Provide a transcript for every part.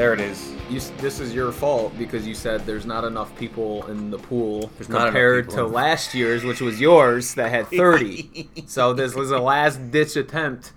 There it is. You, this is your fault because you said there's not enough people in the pool There's compared to last year's, which was yours, that had 30. so this was a last ditch attempt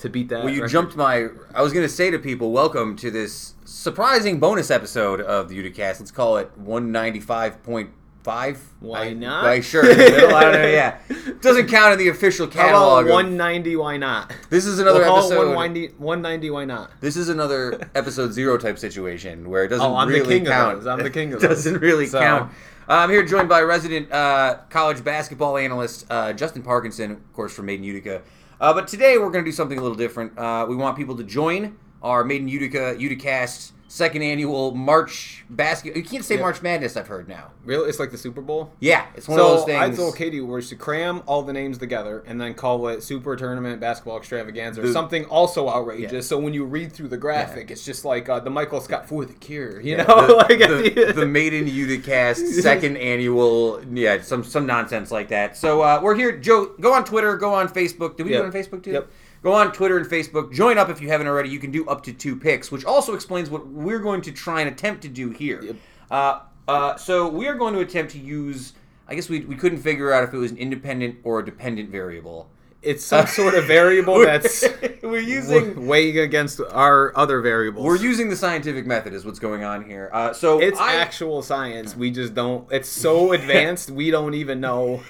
to beat that. Well, you record. jumped my. I was going to say to people, welcome to this surprising bonus episode of the Uticast. Let's call it 195.5. Why I- not? Why, sure. middle, I don't know, yeah. Doesn't count in the official How catalog. of- 190? Why not? this is another We'll episode. 190, 190. Why not? This is another episode zero type situation where it doesn't Oh, I'm the really of count. those. I'm the king of those. doesn't really So- count. Uh, I'm here joined by resident uh, college basketball analyst uh, Justin Parkinson, of course, from Made in Utica. Uh, but today we're going to do something a little different. Uh, we want people to join our Made in Utica Uticast second annual March basket. You can't say Yeah. March Madness. I've heard now. Really? It's like the Super Bowl? Yeah, it's one so of those things. I told Katie we should cram all the names together and then call it Super Tournament Basketball Extravaganza or The- something also outrageous. Yeah. So when you read through the graphic, it's just like uh, the Michael Scott for the cure, you Yeah, know, the, like the, the- in Uticast second annual, yeah, some some nonsense like that. So uh, we're here. Joe, go on Twitter, go on Facebook. Do we do it on Facebook too? Yep. Go on Twitter and Facebook. Join up if you haven't already. You can do up to two picks, which also explains what we're going to try and attempt to do here. Yep. Uh, uh, so we are going to attempt to use. I guess we, we couldn't figure out if it was an independent or a dependent variable. it's some sort of variable that's we're using weighing against our other variables. we're using the scientific method is what's going on here. Uh, so it's I, actual science. We just don't. It's so advanced. we don't even know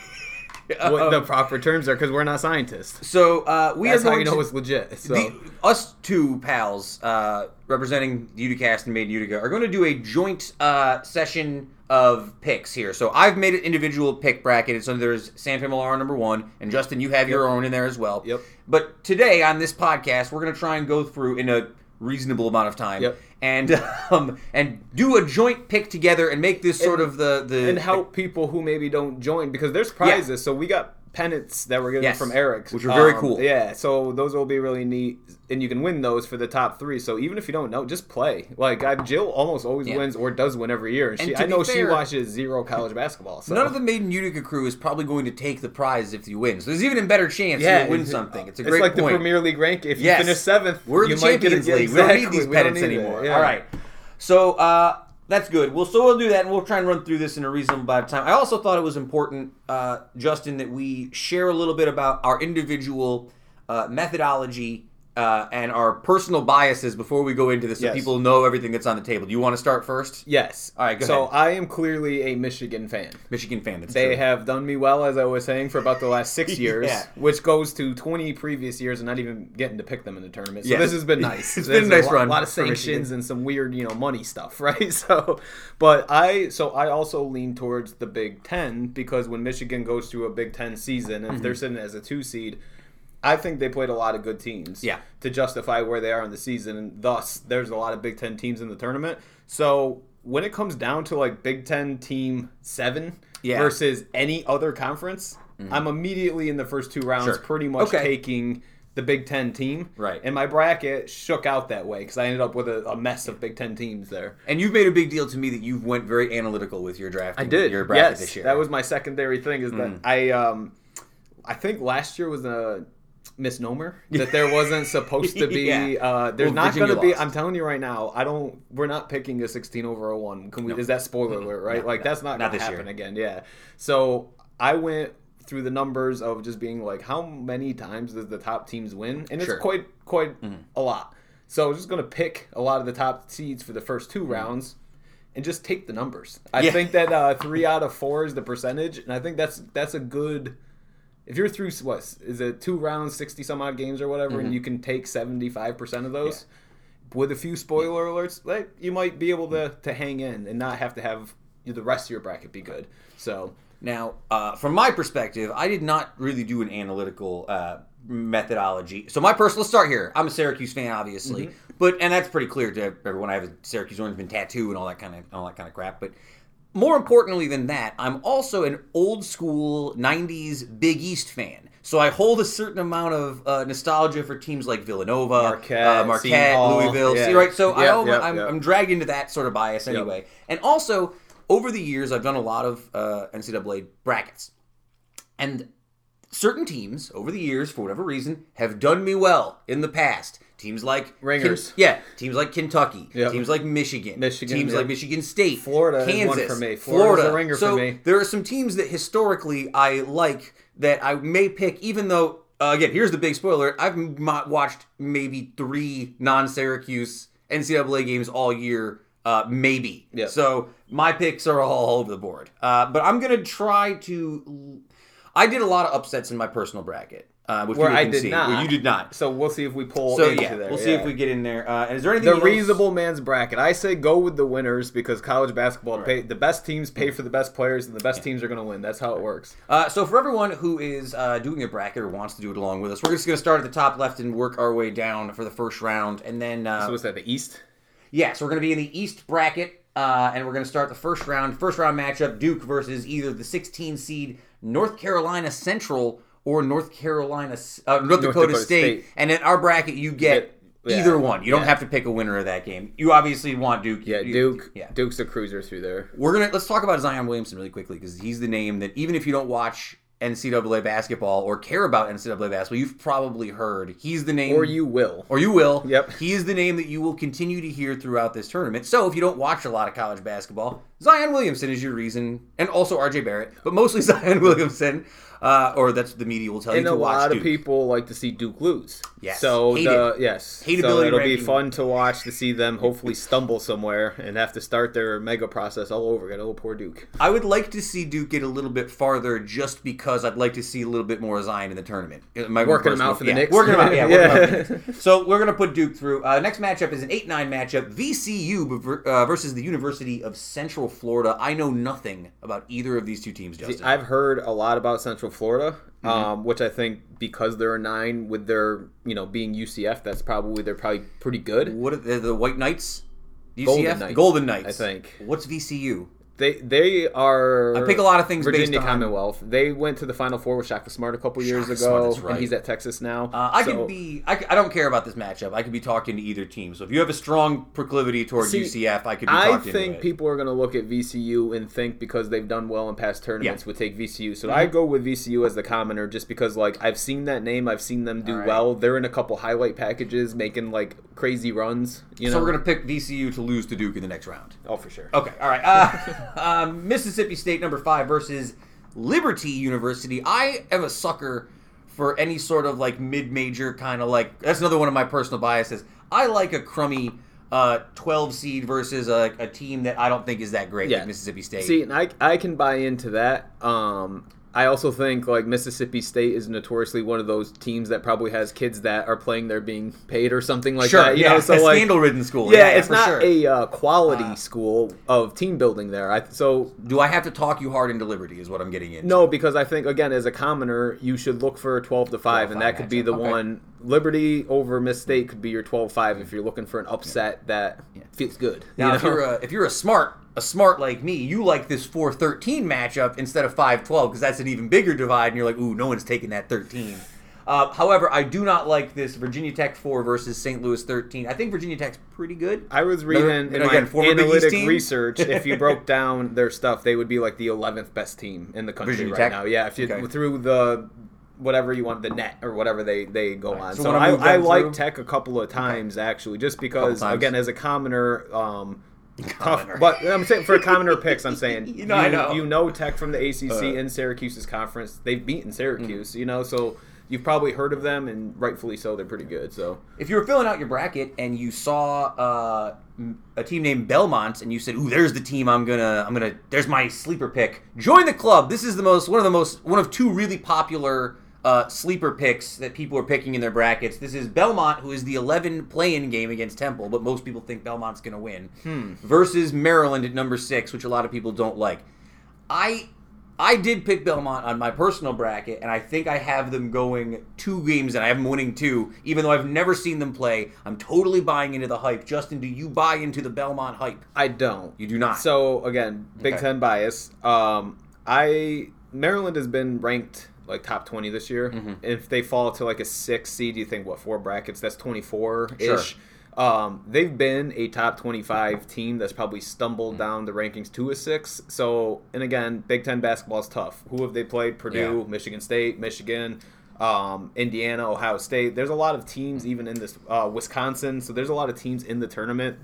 what the um, proper terms are because we're not scientists. So uh, we That's are how going you know to, it's legit. So the, us two pals uh, representing Uticast and Made in Utica are going to do a joint uh, session of picks here. So I've made an individual pick bracket. So there's Santa Millar number one, and Justin, you have your own in there as well. Yep. But today on this podcast, we're going to try and go through in a reasonable amount of time. Yep. And um, and do a joint pick together and make this sort And- of the the and help people who maybe don't join because there's prizes. So we got pennants that we're getting Yes, from Eric, which are very Um, cool. Yeah, so those will be really neat, and you can win those for the top three. So even if you don't know, just play. Like I, Jill almost always Yeah. wins or does win every year. And And she, I be know she watches zero college basketball. So None of the Made in Utica crew is probably going to take the prize if you win. So there's even a better chance yeah, you'll win something. It's a It's great like point. the Premier League rank. If Yes. you finish seventh, We're you the might get Champions it. League. We don't need these We pennants need anymore. Yeah. All right. So uh, that's good. Well, so we'll do that, and we'll try and run through this in a reasonable amount of time. I also thought it was important, uh, Justin, that we share a little bit about our individual uh, methodology. Uh, and our personal biases before we go into this, so Yes. people know everything that's on the table. Do you want to start first? Yes. All right, go so ahead. I am clearly a Michigan fan. Michigan fan. That's They true. have done me well, as I was saying, for about the last six years, Yeah. which goes to 20 previous years and not even getting to pick them in the tournament. So Yeah. this has been nice. It's There's been a nice lot, run A lot of sanctions and some weird, you know, money stuff, right? So, but I, so I also lean towards the Big Ten because when Michigan goes through a Big Ten season, if Mm-hmm. they're sitting as a two seed, I think they played a lot of good teams Yeah. to justify where they are in the season, and thus there's a lot of Big Ten teams in the tournament. So when it comes down to like Big Ten team seven Yeah. versus any other conference, I'm immediately in the first two rounds Sure. pretty much Okay. taking the Big Ten team. Right. And my bracket shook out that way because I ended up with a, a mess of Big Ten teams there. And you've made a big deal to me that you've went very analytical with your draft. I did. Your bracket yes, this year. that was my secondary thing. Is Mm. that I um, I think last year was a misnomer that there wasn't supposed to be. Yeah. uh, there's Well, not Virginia to be. lost. I'm telling you right now. I don't. We're not picking a 16 over a one. Can we? No. Is that spoiler alert? Right? No, like no, that's not, not going to this year. happen again. Yeah. So I went through the numbers of just being like, how many times does the top teams win? And it's Sure. Mm-hmm. quite quite a lot. So I was just going to pick a lot of the top seeds for the first two rounds. And just take the numbers. I Mm-hmm. Yeah. think that uh, three out of four is the percentage, and I think that's that's a good. If you're through what is it two rounds, sixty some odd games or whatever, Mm-hmm. and you can take seventy five percent of those, with a few spoiler alerts, like you might be able to to hang in and not have to have the rest of your bracket be good. So Now, uh, from my perspective, I did not really do an analytical uh, methodology. So my personal start here. I'm a Syracuse fan, obviously, Mm-hmm. but and that's pretty clear to everyone. I have a Syracuse Orange orangeman tattoo and all that kind of all that kind of crap. But more importantly than that, I'm also an old school '90s Big East fan. So I hold a certain amount of uh, nostalgia for teams like Villanova, Marquette, uh, Marquette, Louisville. Yeah. See, right? So I, Yep, yep, I'm, yep. I'm dragged into that sort of bias anyway. And also, over the years, I've done a lot of uh, NCAA brackets. And certain teams over the years, for whatever reason, have done me well in the past. Teams like Ringers. Yeah, teams like Kentucky, Yep. teams like Michigan, Michigan, teams like Michigan State, Florida Kansas, for me. Florida's Florida. a ringer for so me. there are some teams that historically I like that I may pick, even though uh, again, here's the big spoiler: I've m- watched maybe three non-Syracuse NCAA games all year, uh, maybe. Yep. So my picks are all over the board, uh, but I'm gonna try to. I did a lot of upsets in my personal bracket, uh, which Where I did see. not. You did not. So we'll see if we pull So into yeah, there. we'll see if we get in there. Uh, and is there anything the reasonable man's bracket. I say go with the winners because college basketball pay the best teams pay for the best players and the best teams are going to win. That's how it works. Uh, so for everyone who is uh, doing a bracket or wants to do it along with us, we're just going to start at the top left and work our way down for the first round, and then uh, So what's that? The East. yeah, so we're going to be in the East bracket, uh, and we're going to start the first round. First round matchup: Duke versus either the 16 seed North Carolina Central or North Carolina uh, North, Dakota, Dakota State. State. And in our bracket, you get. Yeah, Either one. You don't yeah. have to pick a winner of that game. You obviously want Duke. Yeah, Duke. Yeah. Duke's a cruiser through there. We're gonna let's talk about Zion Williamson really quickly because he's the name that even if you don't watch NCAA basketball or care about NCAA basketball, you've probably heard. He's the name, Or you will. or you will. Yep. He is the name that you will continue to hear throughout this tournament. So if you don't watch a lot of college basketball, Zion Williamson is your reason, and also R.J. Barrett, but mostly Zion Williamson, uh, or that's what the media will tell And you a to watch. lot Duke. of people like to see Duke lose. Yes. So Hate the it. yes. Hateability so it'll ranking. be fun to watch to see them hopefully stumble somewhere and have to start their mega process all over again. Oh, poor Duke. I would like to see Duke get a little bit farther, just because I'd like to see a little bit more Zion in the tournament. My Working him out for the yeah, Knicks? Working him out, yeah. Yeah. out for the Knicks. So we're gonna put Duke through. Uh, next matchup is an eight-nine matchup: VCU uh, versus the University of Central Florida. I know nothing about either of these two teams, Justin. I've heard a lot about Central Florida, Mm-hmm. um, which I think because they're a nine with their you know being UCF, that's probably they're probably pretty good. what are the, the White Knights? UCF? Golden Knights, Golden Knights. I think. What's VCU? They they are. I pick a lot of things Virginia based on- Commonwealth. They went to the Final Four with Shaka Smart a couple years ago, Smart, right. and he's at Texas now. Uh, I So- could be. I, I don't care about this matchup. I could be talking to either team. So if you have a strong proclivity toward See, UCF, I could. Be I think people are going to look at VCU and think because they've done well in past tournaments Yeah. Mm-hmm. would take VCU. So I go with VCU as the commoner just because like I've seen that name, I've seen them do right. well. They're in a couple highlight packages, making like crazy runs. You know, So we're gonna pick VCU to lose to Duke in the next round. oh for sure. Okay, all right. Uh, um, Mississippi State number five versus Liberty University. I am a sucker for any sort of like mid-major kind of like. That's another one of my personal biases. I like a crummy uh, 12 seed versus a, a team that I don't think is that great, Yeah. like Mississippi State. See, and I I can buy into that. Um, I also think like Mississippi State is notoriously one of those teams that probably has kids that are playing there being paid or something like sure, that. You yeah, know, so a like scandal-ridden school. yeah, it's for not sure. a uh, quality Uh, school of team building there. I so Do I have to talk you hard into Liberty? Is what I'm getting into. no, because I think again as a commoner, you should look for a twelve to five, and 12-5 that could be the. Okay. one. Liberty over Miss State could be your 12-5 if you're looking for an upset that feels good. Now, you if you're a, if you're a smart a smart like me, you like this 4-13 matchup instead of 5-12 because that's an even bigger divide, and you're like, ooh, no one's taking that 13. Uh, however, I do not like this Virginia Tech 4 versus St. Louis 13. I think Virginia Tech's pretty good. I was reading in again, my former Big East analytic research. if you broke down their stuff, they would be like the 11th best team in the country Virginia right Tech? now. Yeah, if you Okay. through the whatever you want, the net or whatever they they go on. so So, I, I like? Tech a couple of times actually, just because again as a commoner. Um, Commoner. Tough, but I'm saying for commoner picks, I'm saying You know, I know. you know Tech from the ACC Uh. in Syracuse's conference. They've beaten Syracuse, Mm-hmm. you know, so you've probably heard of them, and rightfully so. They're pretty good. So If you were filling out your bracket and you saw uh, a team named Belmont and you said, "Ooh, there's the team I'm gonna, I'm gonna, there's my sleeper pick." Join the club. This is the most, one of the most, one of two really popular uh, sleeper picks that people are picking in their brackets. This is Belmont, who is the 11 play-in game against Temple, but most people think Belmont's gonna win, versus Maryland at number six, which a lot of people don't like. I I did pick Belmont on my personal bracket, and I think I have them going two games, and I have them winning two, even though I've never seen them play. I'm totally buying into the hype. Justin, do you buy into the Belmont hype? I don't. You do not. So again, Big Okay. Ten bias. Um, I Maryland has been ranked like top twenty this year. Mm-hmm. If they fall to like a six seed, do you think what four brackets? That's twenty four Sure. ish. Um, they've been a top twenty five team that's probably stumbled Mm-hmm. down the rankings to a six. So and again, Big Ten basketball is tough. Who have they played? Purdue, Yeah. Michigan State, Michigan. um, Indiana, Ohio State. There's a lot of teams even in this uh, Wisconsin. So there's a lot of teams in the tournament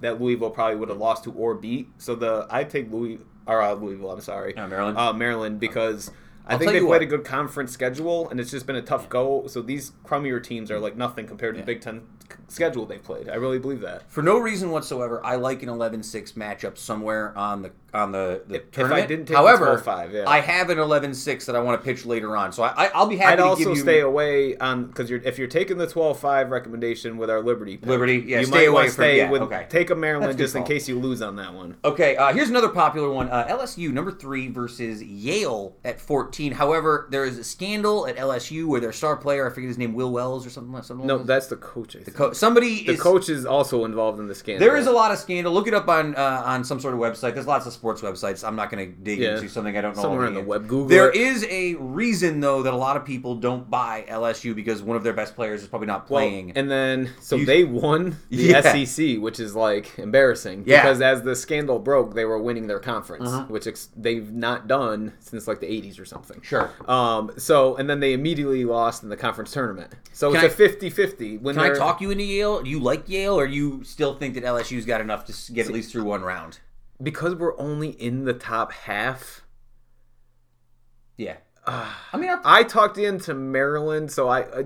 that Louisville probably would have lost to or beat. So the I take Louis or uh, Louisville. I'm sorry, Uh, Maryland? Uh, Maryland because. I I'll think they've played a good conference schedule, and it's just been a tough go. So these crummier teams are like nothing compared to the Big Ten schedule they played. I really believe that. For no reason whatsoever, I like an 11-6 matchup somewhere on the on the, the If- if I tournament. didn't take However, 12-5, yeah. I have an 11-6 that I want to pitch later on, so I, I, I'll be happy I'd to give also you stay away on because you're if you're taking the 12-5 recommendation with our Liberty, pick, Liberty, yeah, you stay might away from- stay yeah, with okay. take a Maryland just in case you lose on that one. Okay, uh, here's another popular one. Uh, LSU number three versus Yale at 14. However, there is a scandal at LSU where their star player, I forget his name, Will Wells or something like something. No, that's the coach. I think. Co- somebody the is coach is also involved in the scandal. There is a lot of scandal. Look it up on uh, on some sort of website. There's lots of sports websites. I'm not going to dig Yeah. into something I don't know. Somewhere on the web. Google There it. is a reason though that a lot of people don't buy LSU because one of their best players is probably not Well, playing. and then so You- they won the Yeah. SEC, which is like embarrassing Yeah. because as the scandal broke, they were winning their conference, Uh-huh. which ex- they've not done since like the 80s or something. sure. Um, so and then they immediately lost in the conference tournament. So Can it's I- a 50-50. When Can I talk you into Yale? Do you like Yale, or you still think that LSU's got enough to s- get at least through one round? because we're only in the top half. Yeah. Uh, I mean, I, I talked into Maryland, so I. I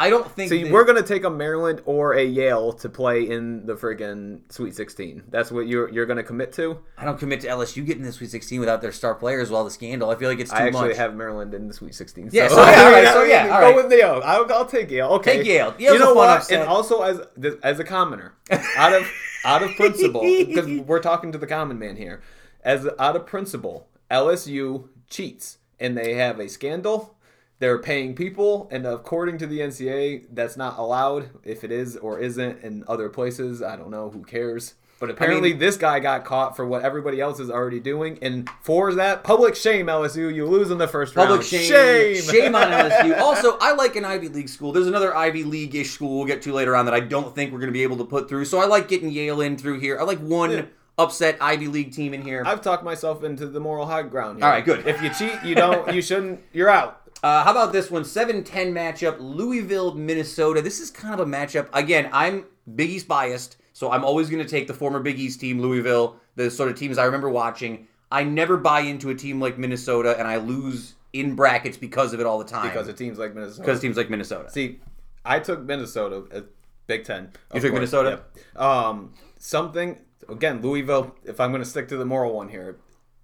I don't think so that- we're gonna take a Maryland or a Yale to play in the friggin' Sweet 16. That's what you're you're gonna commit to. I don't commit to LSU getting the Sweet 16 without their star players. Well, the scandal. I feel like it's too much. I actually much. have Maryland in the Sweet 16. Yeah, so yeah, all right, so yeah, go with Yale. I'll, I'll take Yale. Okay, Take Yale. Yale's you know what? upset. And also as as a commoner, out of out of principle, because we're talking to the common man here. As out of principle, LSU cheats, and they have a scandal. They're paying people, and according to the NCAA, that's not allowed. If it is or isn't in other places, I don't know. Who cares? But apparently, this guy got caught for what everybody else is already doing, and for that public shame, LSU, you lose in the first Public round. shame, shame, on LSU. Also, I like an Ivy League school. There's another Ivy League-ish school we'll get to later on that I don't think we're going to be able to put through. So I like getting Yale in through here. I like one Yeah. upset Ivy League team in here. I've talked myself into the moral high ground. Here. All right, good. If you cheat, you don't. You shouldn't. You're out. Uh, how about this one? 7-10 matchup, Louisville, Minnesota. This is kind of a matchup. Again, I'm Big East biased, so I'm always going to take the former Big East team, Louisville, the sort of teams I remember watching. I never buy into a team like Minnesota, and I lose in brackets because of it all the time. Because of teams like Minnesota. because teams like Minnesota. See, I took Minnesota at Big Ten. You took course, Minnesota? yep. Um, something again, Louisville. If I'm going to stick to the moral one here,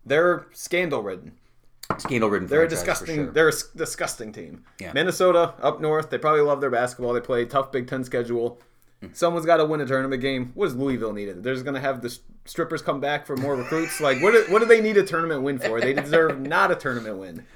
they're scandal ridden. Scandal ridden. They're a disgusting. They're a disgusting team. Yeah. Minnesota up north. They probably love their basketball. They play a tough Big Ten schedule. Hmm. Someone's got to win a tournament game. What does Louisville need? They're just going to have the strippers come back for more recruits. Like, what? Do, what do they need a tournament win for? They deserve not a tournament win.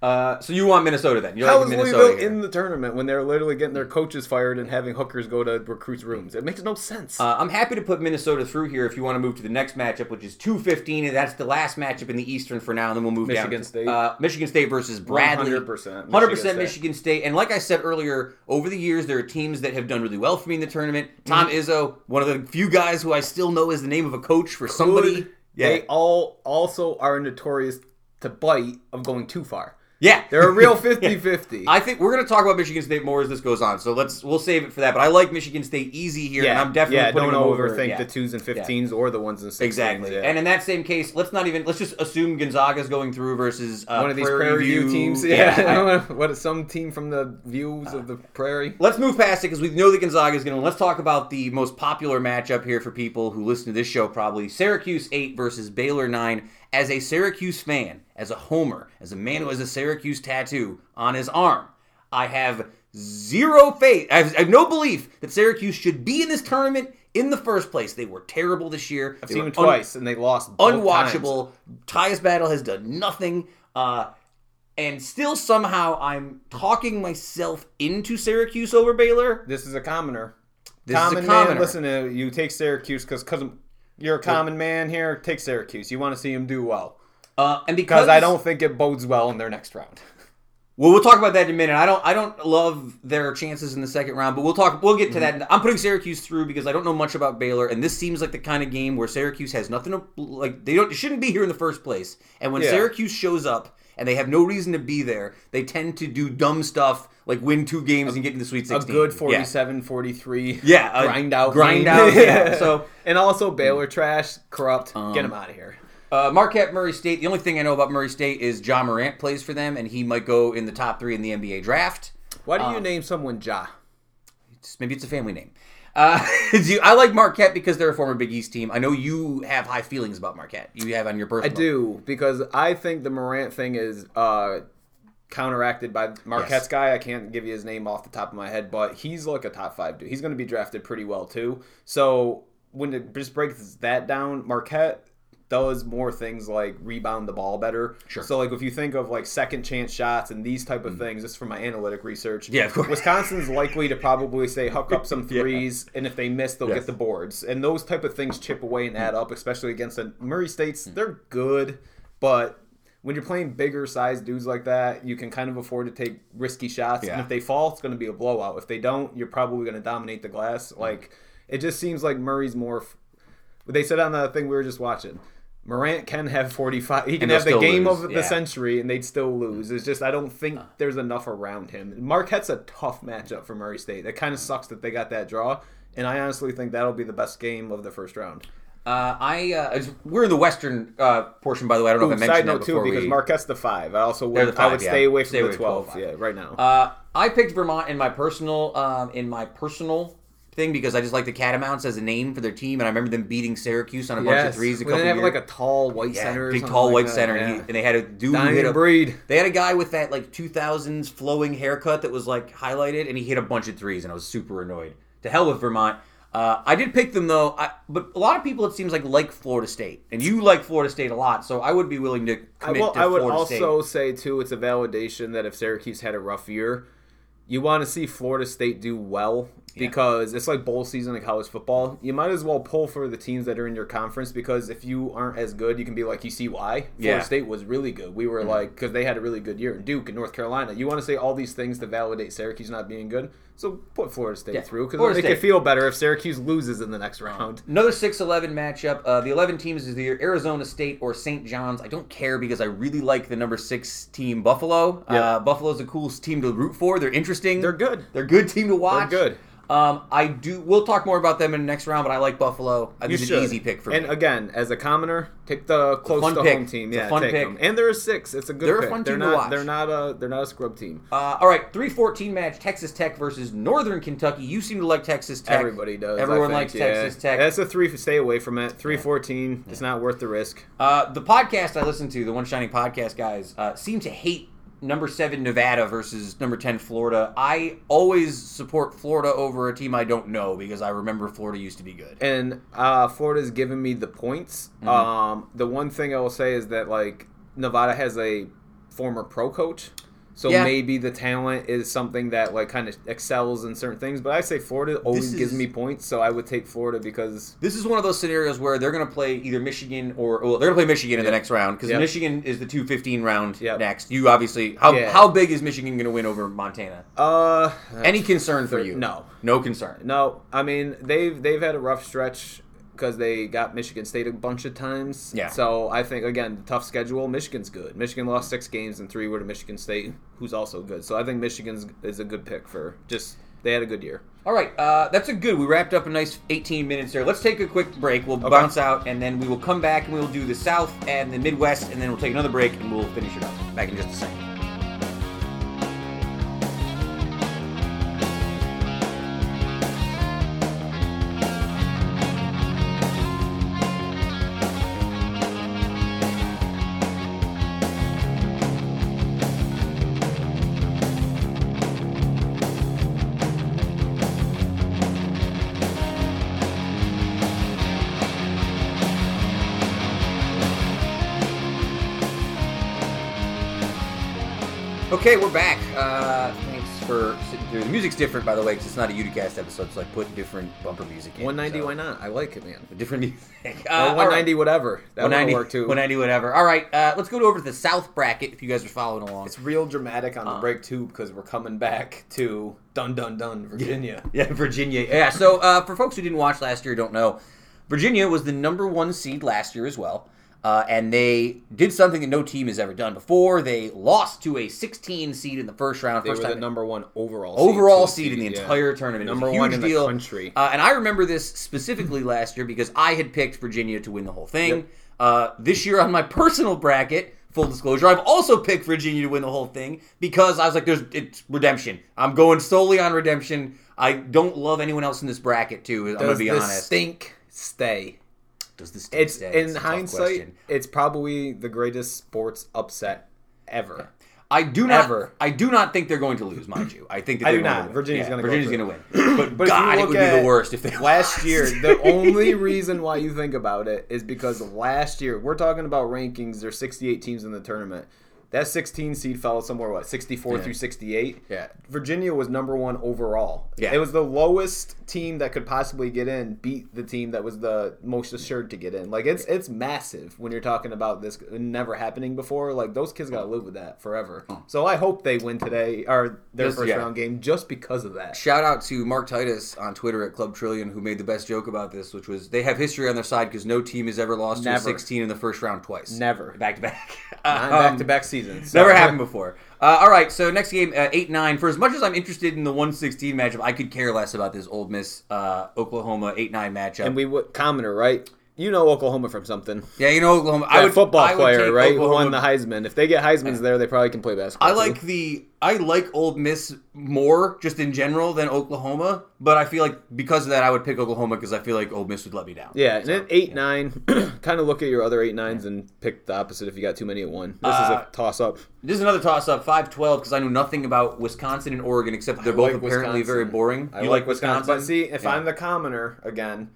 Uh, so you want Minnesota then? You're How like is Minnesota Louisville here. in the tournament when they're literally getting their coaches fired and having hookers go to recruits' rooms? It makes no sense. Uh, I'm happy to put Minnesota through here if you want to move to the next matchup, which is 215, and that's the last matchup in the Eastern for now, and then we'll move down. Michigan to- State. Uh, Michigan State versus Bradley. 100% 100% Michigan Michigan, State. And like I said earlier, over the years, there are teams that have done really well for me in the tournament. Tom Mm-hmm. Izzo, one of the few guys who I still know is the name of a coach for somebody. Yeah. They all also are notorious to bite of going too far. Yeah. They're a real 50-50. I think we're going to talk about Michigan State more as this goes on, so let's we'll save it for that. But I like Michigan State easy here, and I'm definitely yeah, putting don't them over. overthink yeah. the twos and fifteens or the ones and sixteens. Exactly. yeah. And in that same case, let's not even let's just assume Gonzaga's going through versus uh, one of these Prairie, Prairie View View teams. Yeah. Yeah, what is some team from the views of the Prairie? let's move past it because we know that Gonzaga is going to. Let's talk about the most popular matchup here for people who listen to this show. Probably Syracuse eight versus Baylor nine. As a Syracuse fan, as a homer, as a man who has a Syracuse tattoo on his arm, I have zero faith. I have, I have no belief that Syracuse should be in this tournament in the first place. They were terrible this year. I've They seen them un- twice, and they lost. unwatchable. Tyus Battle has done nothing. Uh, and still somehow I'm talking myself into Syracuse over Baylor. This is a commoner. This is a common commoner. man, listen to you. Take Syracuse because you're a common man here. Take Syracuse. You want to see him do well Uh, and because because I don't think it bodes well in their next round. Well, we'll talk about that in a minute. I don't. I don't love their chances in the second round, but we'll talk. We'll get to Mm-hmm. that. I'm putting Syracuse through because I don't know much about Baylor, and this seems like the kind of game where Syracuse has nothing to like. They don't. They shouldn't be here in the first place. And when Yeah. Syracuse shows up and they have no reason to be there, they tend to do dumb stuff like win two games and get in the Sweet 16. A 16. good Yeah. 47, 43. Yeah, a grind out. grind game. out, yeah. So- and also Baylor trash, corrupt. Get them out of here. Uh, Marquette, Murray State. The only thing I know about Murray State is Ja Morant plays for them, and he might go in the top three in the NBA draft. Why do Um, you name someone Ja? It's- maybe it's a family name. Uh, do you- I like Marquette because they're a former Big East team. I know you have high feelings about Marquette. You have on your personal. I do because I think the Morant thing is uh, counteracted by Marquette's Yes. guy. I can't give you his name off the top of my head, but he's like a top five dude. He's going to be drafted pretty well too. So when it just breaks that down, Marquette does more things like rebound the ball better. Sure. Mm. So like if you think of like second chance shots and these type of mm. things, this is from my analytic research. Yeah, of course. Wisconsin's likely to probably say hook up some Yeah. threes, and if they miss, they'll Yes. get the boards. And those type of things chip away and add mm. up, especially against the Murray States. Mm. They're good, but when you're playing bigger sized dudes like that, you can kind of afford to take risky shots. Yeah. And if they fall, it's going to be a blowout. If they don't, you're probably going to dominate the glass. Like it just seems like Murray's more. F- they said on the thing we were just watching. Morant can have 45. He can have the game lose, of the yeah. century, and they'd still lose. It's just I don't think there's enough around him. Marquette's a tough matchup for Murray State. It kind of sucks that they got that draw, and I honestly think that'll be the best game of the first round. Uh, I uh, we're in the western uh, portion, by the way. I don't know Ooh, if I mentioned that note too, because we. Marquette's the five. I also would the I would yeah. stay away from Stay the twelve. 12, Yeah, right now. Uh, I picked Vermont in my personal um, in my personal thing because I just like the Catamounts as a name for their team, and I remember them beating Syracuse on a bunch of threes a Well, couple they have like a tall white yeah, center, big tall white center, yeah. and, he, and they had a dude who hit a breed. They had a guy with that like 2000s flowing haircut that was like highlighted, and he hit a bunch of threes, and I was super annoyed. To hell with Vermont. Uh, I did pick them though, I, but a lot of people it seems like like Florida State, and you like Florida State a lot, so I would be willing to I, commit will, to I would Florida also State. say too, it's a validation that if Syracuse had a rough year, you want to see Florida State do well because it's like bowl season in college football. You might as well pull for the teams that are in your conference because if you aren't as good, you can be like, you see why Florida Yeah. Mm-hmm. State was really good. We were like because they had a really good year in Duke and North Carolina. You want to say all these things to validate Syracuse not being good, so put Florida State Yeah, through because it'll make feel better if Syracuse loses in the next round. Another 6-11 matchup. Uh, the 11 teams is either Arizona State or St. John's. I don't care because I really like the number six team Buffalo. Yeah. Uh, Buffalo's a cool team to root for. They're interesting. They're good. They're a good team to watch. good. Um, I do. We'll talk more about them in the next round, but I like Buffalo. I think it's an easy pick for and me. And again, as a commoner, take the close to pick. home team. It's Yeah, fun take pick. them. And they're a six. It's a good They're a fun they're team to not. watch. They're not a. They're not a scrub team. Uh, all right, three fourteen match: Texas Tech versus Northern Kentucky. You seem to like Texas Tech. Everybody does. Everyone likes yeah. Texas Tech. That's a three. Stay away from it. Three fourteen. It's not worth the risk. Uh, the podcast I listen to, the One Shining Podcast guys, uh, seem to hate number seven Nevada versus number ten Florida. I always support Florida over a team I don't know because I remember Florida used to be good. And uh, Florida's given me the points. Mm-hmm. Um, the one thing I will say is that like Nevada has a former pro coach. So Yeah. maybe the talent is something that like kind of excels in certain things, but I say Florida always This gives me points, so I would take Florida because This is one of those scenarios where they're going to play either Michigan or well, they're going to play Michigan in the next round because Yep. Michigan is the two fifteen round Yep. next. You obviously how Yeah. how big is Michigan going to win over Montana? uh Any concern for you? No. no concern. No, I mean they've they've had a rough stretch because they got Michigan State a bunch of times. Yeah. So I think again, tough schedule. Michigan's good. Michigan lost six games and three were to Michigan State, who's also good. So I think Michigan's is a good pick for just they had a good year. All right, uh, that's a good. We wrapped up a nice 18 minutes there. Let's take a quick break. We'll bounce out, and then we will come back and we'll do the South and the Midwest, and then we'll take another break and we'll finish it up. Back in just a second. The music's different, by the way, because it's not a Uticast episode, so I put different bumper music in. One ninety, so- why not? I like it, man. Different music. Uh, all one right. whatever. That would 190, work too. 190, whatever. All right, uh, let's go over to the South bracket if you guys are following along. It's real dramatic on the Uh. break too because we're coming back to dun dun dun Virginia. Yeah, Virginia. Yeah, so uh, for folks who didn't watch last year, don't know, Virginia was the number one seed last year as well. Uh, and they did something that no team has ever done before. They lost to a 16 seed in the first round. They first were the time number one overall overall two seed in the yeah. entire tournament. Number one in the country. Uh, and I remember this specifically last year because I had picked Virginia to win the whole thing. Yep. Uh, this year on my personal bracket, full disclosure, I've also picked Virginia to win the whole thing because I was like, "There's it's redemption. I'm going solely on redemption. I don't love anyone else in this bracket too. I'm gonna be the honest. stink stay? Does this It's stay? in It's hindsight, it's probably the greatest sports upset ever. I do not. Ever. I do not think they're going to lose, mind you. I think that I they're do going not. to win. Virginia's Yeah, gonna Virginia's going to win. But, But God, it would be the worst if they last lost. year, the only reason why you think about it is because last year we're talking about rankings. There's 68 teams in the tournament. That 16 seed fell somewhere what 64 Yeah. through 68. Yeah. Virginia was number one overall. Yeah. it was the lowest team that could possibly get in. Beat the team that was the most assured to get in. Like it's it's massive when you're talking about this never happening before. Like those kids got to live with that forever. So I hope they win today or their first yeah. round game just because of that. Shout out to Mark Titus on Twitter at Club Trillion who made the best joke about this, which was they have history on their side because no team has ever lost to a 16 in the first round twice. Never. Back to back. Nine Um, back-to-back seasons. Never So- happened before. Uh, all right, so next game, uh, 8 9. For as much as I'm interested in the 116 matchup, I could care less about this Ole Miss uh, Oklahoma 8 9 matchup. And we would commoner, right? You know Oklahoma from something. yeah, you know, Oklahoma. I I would, football I would player, right? Who won the Heisman. If they get Heisman's there, they probably can play basketball. I too. like the I like Ole Miss more just in general than Oklahoma, but I feel like because of that I would pick Oklahoma because I feel like Ole Miss would let me down. Yeah, and then eight nine. kind of look at your other eight nines and pick the opposite if you got too many at one. This Uh, is a toss up. This is another toss up, 5-12 because I knew nothing about Wisconsin and Oregon except they're both like apparently very boring. I you like like Wisconsin. Wisconsin? But see, if Yeah. I'm the commoner again,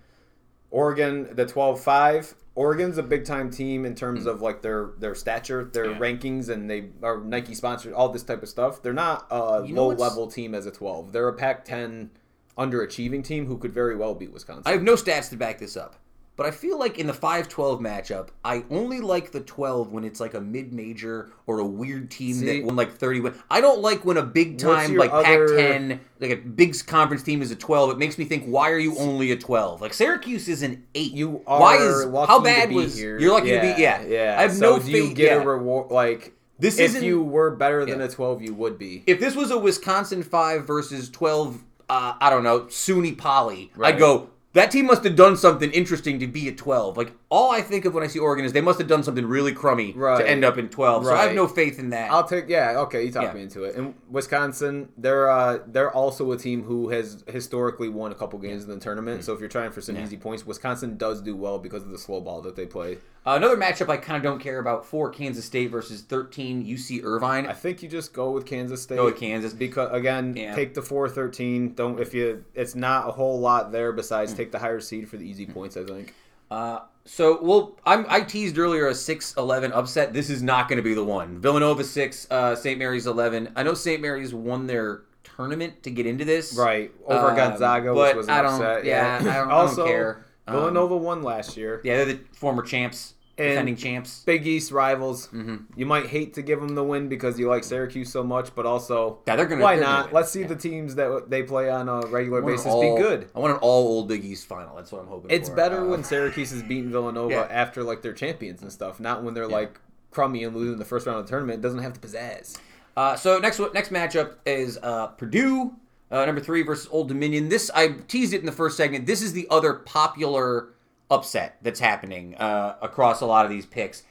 Oregon the 12-5. Oregon's a big time team in terms of like their their stature, their Mm. Yeah. rankings, and they are Nike sponsored, all this type of stuff. They're not a You know low what's- level team as a 12. They're a Pac-10 underachieving team who could very well beat Wisconsin. I have no stats to back this up. But I feel like in the 5-12 matchup, I only like the 12 when it's like a mid-major or a weird team See- that won like 30 win. I don't like when a big time like other- Pac-10, like a big conference team is a 12. It makes me think, why are you only a 12? Like Syracuse is an 8. You are why is lucky how to bad be was here. you're lucky to be yeah yeah. I have so no do faith. you get yeah. a reward like This if you were better than Yeah. a 12 you would be. if this was a Wisconsin five versus twelve, uh, I don't know, SUNY Poly, Right. I'd go. That team must have done something interesting to be at twelve. Like all I think of when I see Oregon is they must have done something really crummy Right. to end up in twelve. So I have no faith in that. I'll take yeah, okay, you talked Yeah. me into it. And Wisconsin, they're uh they're also a team who has historically won a couple games in the tournament. So if you're trying for some. Yeah. easy points, Wisconsin does do well because of the slow ball that they play. Uh, another matchup I kind of don't care about: for Kansas State versus thirteen UC Irvine. I think you just go with Kansas State. Go with Kansas. because again, Yeah. take the 4-13. Don't if you it's not a whole lot there besides take the higher seed for the easy points, I think. Uh, so well, I'm, I teased earlier a 6-11 upset. This is not going to be the one. Villanova six, uh, St. Mary's eleven. I know St. Mary's won their tournament to get into this. Right. Over Um, Gonzaga, but which was an I don't- upset. yeah, I don't- I don't also, care. Um, Villanova won last year. Yeah, they're the former champs, defending champs. Big East rivals. Mm-hmm. You might hate to give them the win because you like Syracuse so much, but also Yeah, they're gonna. why they're gonna not? Let's see Yeah. the teams that they play on a regular I want an basis all- be good. I want an all old Big East final. That's what I'm hoping. It's for. better Uh, when Syracuse is beating Villanova Yeah. after like they're champions and stuff, not when they're like crummy and losing the first round of the tournament. It doesn't have the pizzazz. Uh, so next next matchup is uh, Purdue, uh, number three versus Old Dominion. This I teased it in the first segment. This is the other popular upset that's happening uh, across a lot of these picks.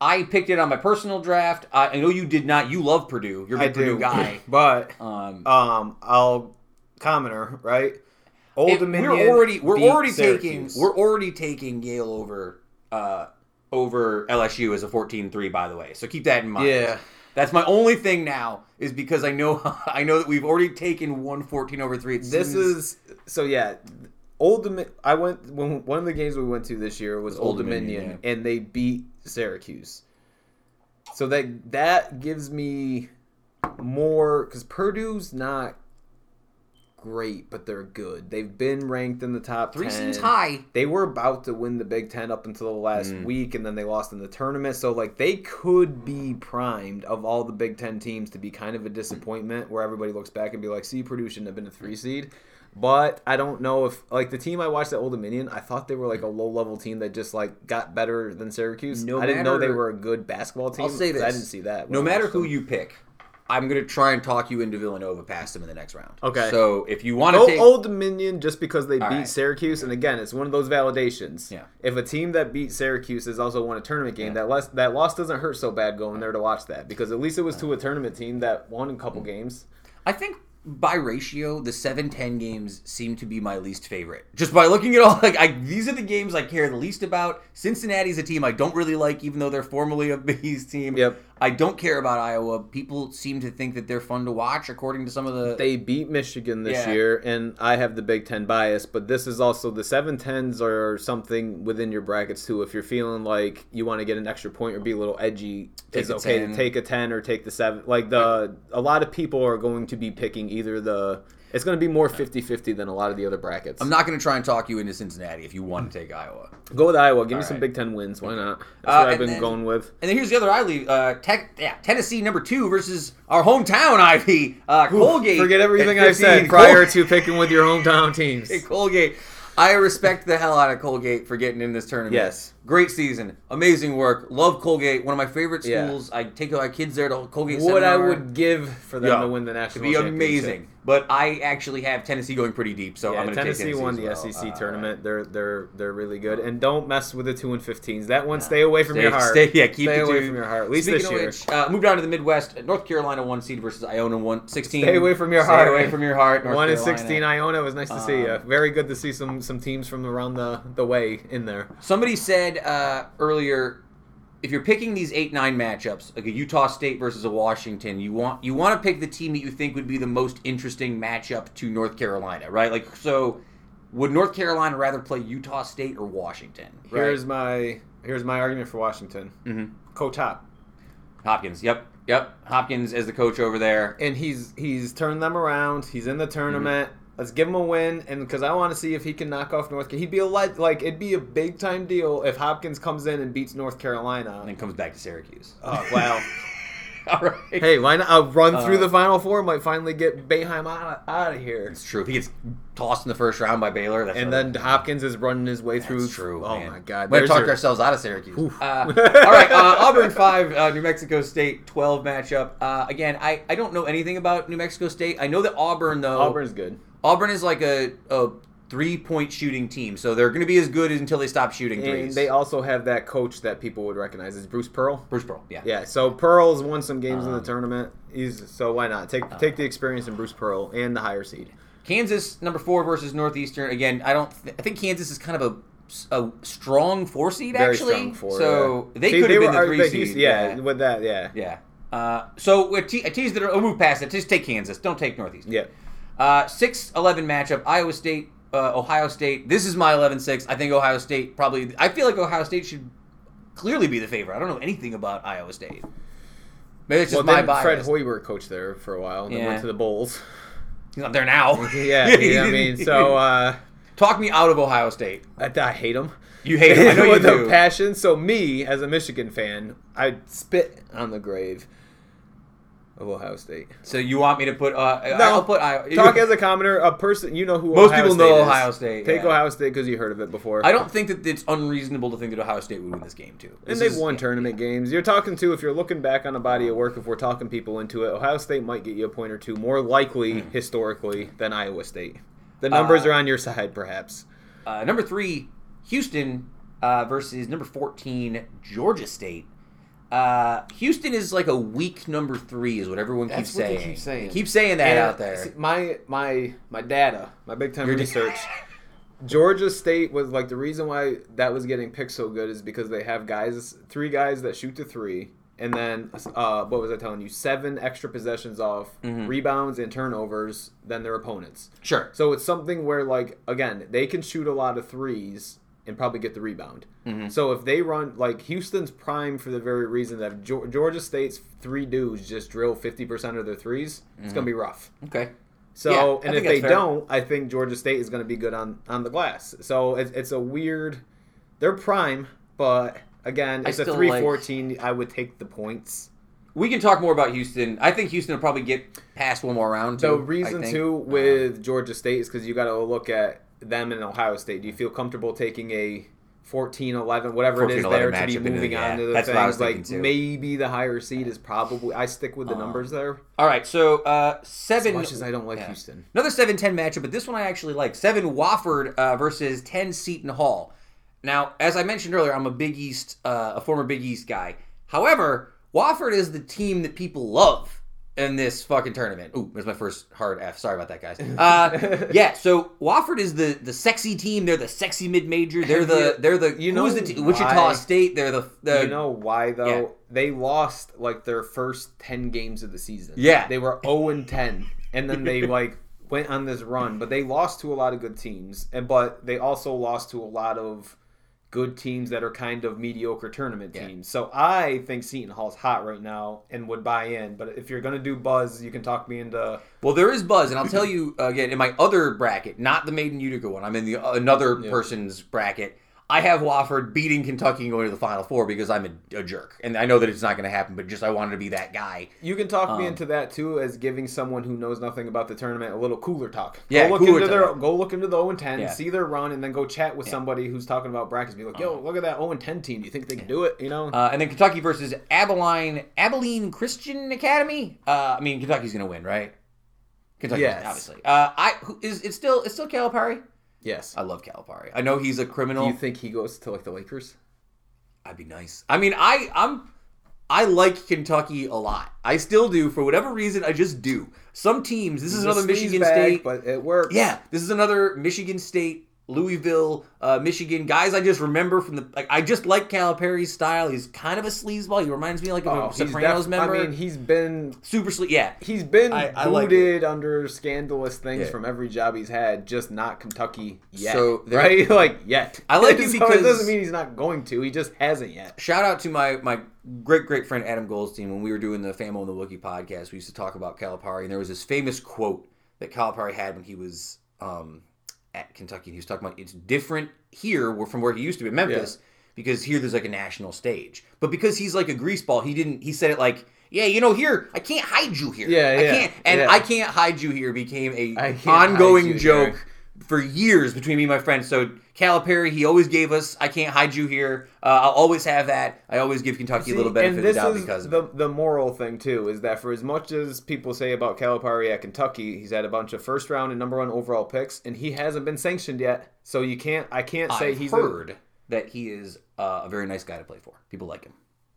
I picked it on my personal draft. I, I know you did not. You love Purdue. You're a big Purdue do, guy. but Um, um, I'll commoner right. Old Dominion. we're already we're already taking we're already taking Yale over uh, over LSU as a 14-3 by the way. So keep that in mind. yeah. That's my only thing now is because I know I know that we've already taken one 14 over 3. It This is so yeah. Old Dominion. I went when one of the games we went to this year was Old Old Dominion, Dominion, and they beat Syracuse. So that that gives me more because Purdue's not great, but they're good. They've been ranked in the top three 10. seems high. They were about to win the Big Ten up until the last Mm. week, and then they lost in the tournament. So, like, they could be primed of all the Big Ten teams to be kind of a disappointment where everybody looks back and be like, see, Purdue shouldn't have been a three seed. But I don't know if like the team I watched at Old Dominion, I thought they were like a low level team that just like got better than Syracuse. No I didn't know they were a good basketball team. I'll say this: I didn't see that. No matter who you pick, I'm gonna try and talk you into Villanova past them in the next round. Okay. So if you want to take, Old Dominion just because they beat right. Syracuse, and again, it's one of those validations. Yeah. If a team that beat Syracuse has also won a tournament game, that loss that loss doesn't hurt so bad going there to watch that because at least it was to a tournament team that won a couple mm. games. I think by ratio, the 7-10 games seem to be my least favorite. Just by looking at all, like I, these are the games I care the least about. Cincinnati's a team I don't really like, even though they're formerly a Big East team. Yep. I don't care about Iowa. People seem to think that they're fun to watch, according to some of the. They beat Michigan this Yeah. year, and I have the Big Ten bias, but this is also the seven tens are something within your brackets too. If you're feeling like you want to get an extra point or be a little edgy, Take it's okay 10. to take a ten or take the seven. Like the a lot of people are going to be picking either the. It's going to be more 50-50 than a lot of the other brackets. I'm not going to try and talk you into Cincinnati if you want to take Iowa. Go with Iowa. Give me All some. Big Ten wins. Why not? That's Uh, what I've been then- going with. And then here's the other I leave. Uh, tech, yeah, Tennessee number two versus our hometown Ivy, uh, Colgate. Forget everything I've said prior to picking with your hometown teams. Hey, Colgate. I respect the hell out of Colgate for getting in this tournament. Yes. Great season. Amazing work. Love Colgate. One of my favorite Yeah. schools. I take my kids there to Colgate What I would give for them Yeah. to win the national. It'd be amazing. But I actually have Tennessee going pretty deep, so Yeah, I'm going to take Tennessee Tennessee won the well. SEC Uh, tournament. They're they're they're really good, and don't mess with the two and fifteens. That one, stay away from Stay, your heart. stay, yeah, keep stay away two. from your heart. At least Speaking this year. which, uh, move down to the Midwest. North Carolina one seed versus Iona one sixteen. Stay away from your Stay heart. away from your heart. North one and sixteen, Iona. It was nice to see you. Um, Very good to see some some teams from around the the way in there. Somebody said uh, earlier, if you're picking these eight nine matchups, like a Utah State versus a Washington, you want you want to pick the team that you think would be the most interesting matchup to North Carolina, right? Like so, would North Carolina rather play Utah State or Washington? Right? Here's my here's my argument for Washington. Mhm. Coach Hop, Hopkins. Yep, yep. Hopkins as the coach over there. and he's he's turned them around. He's in the tournament. Mm-hmm. Let's give him a win, and because I want to see if he can knock off North. Carolina. He'd be a like like it'd be a big time deal if Hopkins comes in and beats North Carolina. And then comes back to Syracuse. Oh wow. All right. Hey, why not? A run through Uh, the Final Four might finally get Boeheim out, out of here. It's true. If he gets tossed in the first round by Baylor, that's And then Hopkins is running his way through. True. Oh man. my God! We There's talked your- ourselves out of Syracuse. Uh, all right, uh, Auburn five, uh, New Mexico State twelve matchup. Uh, again, I, I don't know anything about New Mexico State. I know that Auburn though. Auburn's good. Auburn is like a, a three point shooting team, so they're going to be as good as until they stop shooting And they also have that coach that people would recognize. Is Bruce Pearl? Bruce Pearl, yeah. Yeah. So Pearl's won some games in Um, the tournament. He's so why not take take the experience in Bruce Pearl and the higher seed. Kansas number four versus Northeastern. Again, I don't. Th- I think Kansas is kind of a, a strong four seed Very actually. strong for so yeah. they See, could have been the three but seed. he's- Yeah, with that, yeah, Yeah. Uh, so te- I teased it. I'll move past it. Just take Kansas. Don't take Northeast. yeah. Uh, 6-11 matchup. Iowa State, uh, Ohio State. This is my 11-6. I think Ohio State probably. I feel like Ohio State should clearly be the favorite. I don't know anything about Iowa State. Maybe it's Well, just my then bias. Fred Hoiberg coached there for a while. And then Yeah. went to the Bulls. He's not there now. yeah, yeah, I mean, so uh, talk me out of Ohio State. I, I hate them. You hate them. I know you with do. a passion. So me, as a Michigan fan, I spit on the grave of Ohio State. So you want me to put? Uh, No, I'll put Iowa. Talk as a commoner, a person you know who Most Ohio people State know is. Ohio State, Take yeah. Ohio State because you heard of it before. I don't think that it's unreasonable to think that Ohio State would win this game too. And they've is- won tournament games. You're talking to if you're looking back on a body of work. If we're talking people into it, Ohio State might get you a point or two more likely historically than Iowa State. The numbers Uh, are on your side, perhaps. Uh, number three, Houston uh, versus number fourteen, Georgia State. Uh, Houston is like a weak number three, is what everyone keeps That's what they saying. keep saying. They keep saying that And, out there. see, My my my data, my big time Your research. Georgia State was like the reason why that was getting picked so good is because they have guys, three guys that shoot the three, and then uh, what was I telling you? Seven extra possessions off Mm-hmm. rebounds and turnovers than their opponents. Sure. So it's something where like again they can shoot a lot of threes and probably get the rebound. Mm-hmm. So if they run like Houston's prime for the very reason that Geor- Georgia State's three dudes just drill fifty percent of their 3s it's gonna be rough. Okay. So Mm-hmm. Yeah, and if they fair. don't, I think Georgia State is gonna be good on on the glass. So it's it's a weird. They're prime, but again, it's a three fourteen. like- I would take the points. we can talk more about Houston. I think Houston will probably get past one more round. The too, I reason too Uh, with Georgia State is because you got to look at them and Ohio State. Do you feel comfortable taking a 14-11, whatever it is 14-11 there to be moving yeah, on to the that's what I was things? Like too. maybe the higher seed is probably. I stick with the Um, numbers there. all right, so uh, As seven. much as I don't like yeah. Houston. Another 7 10 matchup, but this one I actually like. 7 Wofford uh, versus 10 Seton Hall. Now, as I mentioned earlier, I'm a Big East, uh, a former Big East guy. However, Wofford is the team that people love in this fucking tournament. Ooh, there's my first hard F. Sorry about that, guys. Uh, yeah, so Wofford is the the sexy team. They're the sexy mid major. They're the they're the You know the te- Wichita State. They're the, the you know why though? yeah. They lost like their first 10 games of the season. Yeah. They were 0 and 10 and then they like went on this run, but they lost to a lot of good teams. And but they also lost to a lot of good teams that are kind of mediocre tournament Yeah. teams. So I think Seton Hall's hot right now and would buy in. But if you're gonna do buzz, you can talk me into Well, there is buzz, and I'll tell you uh, again in my other bracket, not the Made in Utica one. I'm in the another Yeah. person's bracket. I have Wofford beating Kentucky and going to the Final Four because I'm a, a jerk, and I know that it's not going to happen. But just I wanted to be that guy. You can talk me Um, into that too, as giving someone who knows nothing about the tournament a little cooler talk. Yeah, go look cooler into their go look into the 0 and 10, Yeah. see their run, and then go chat with somebody who's talking about brackets. Be like, yo, look at that 0 and 10 team. Do you think they can do it? You know, Uh, and then Kentucky versus Abilene Abilene Christian Academy. Uh, I mean, Kentucky's going to win, right? Kentucky, Yes. obviously. Uh, I who- is it's still it's still Calipari. Yes. I love Calipari. I know he's a criminal. Do you think he goes to like the Lakers? I'd be nice. I mean, I I'm I like Kentucky a lot. I still do for whatever reason. I just do. Some teams. This is another Michigan bag, State. but it works. Yeah, this is another Michigan State, Louisville, uh, Michigan guys. I just remember from the like. I just like Calipari's style. He's kind of a sleazeball. He reminds me like of Oh, a Sopranos def- member. I mean, he's been Super sleaze. Yeah, he's been I- I like booted under scandalous things Yeah. from every job he's had, just not Kentucky yet. So right, like yet. I like it So because- it doesn't mean he's not going to. He just hasn't yet. shout out to my my great great friend Adam Goldstein when we were doing the Famo and the Wookie podcast. We used to talk about Calipari, and there was this famous quote that Calipari had when he was um, at Kentucky. And he was talking about it's different here where- from where he used to be in Memphis because here there's like a national stage, but because he's like a greaseball, he didn't. He said it like. Yeah, you know, here I can't hide you here. Yeah, I yeah, can't, and yeah. I can't hide you here became a ongoing joke here. for years between me and my friends. So Calipari, he always gave us, "I can't hide you here." Uh, I'll always have that. I always give Kentucky a little See, benefit and of the doubt because of the it. the moral thing too is that for as much as people say about Calipari at Kentucky, he's had a bunch of first round and number one overall picks, and he hasn't been sanctioned yet. So you can't, I can't say I've he's heard that he is uh, a very nice guy to play for. People like him.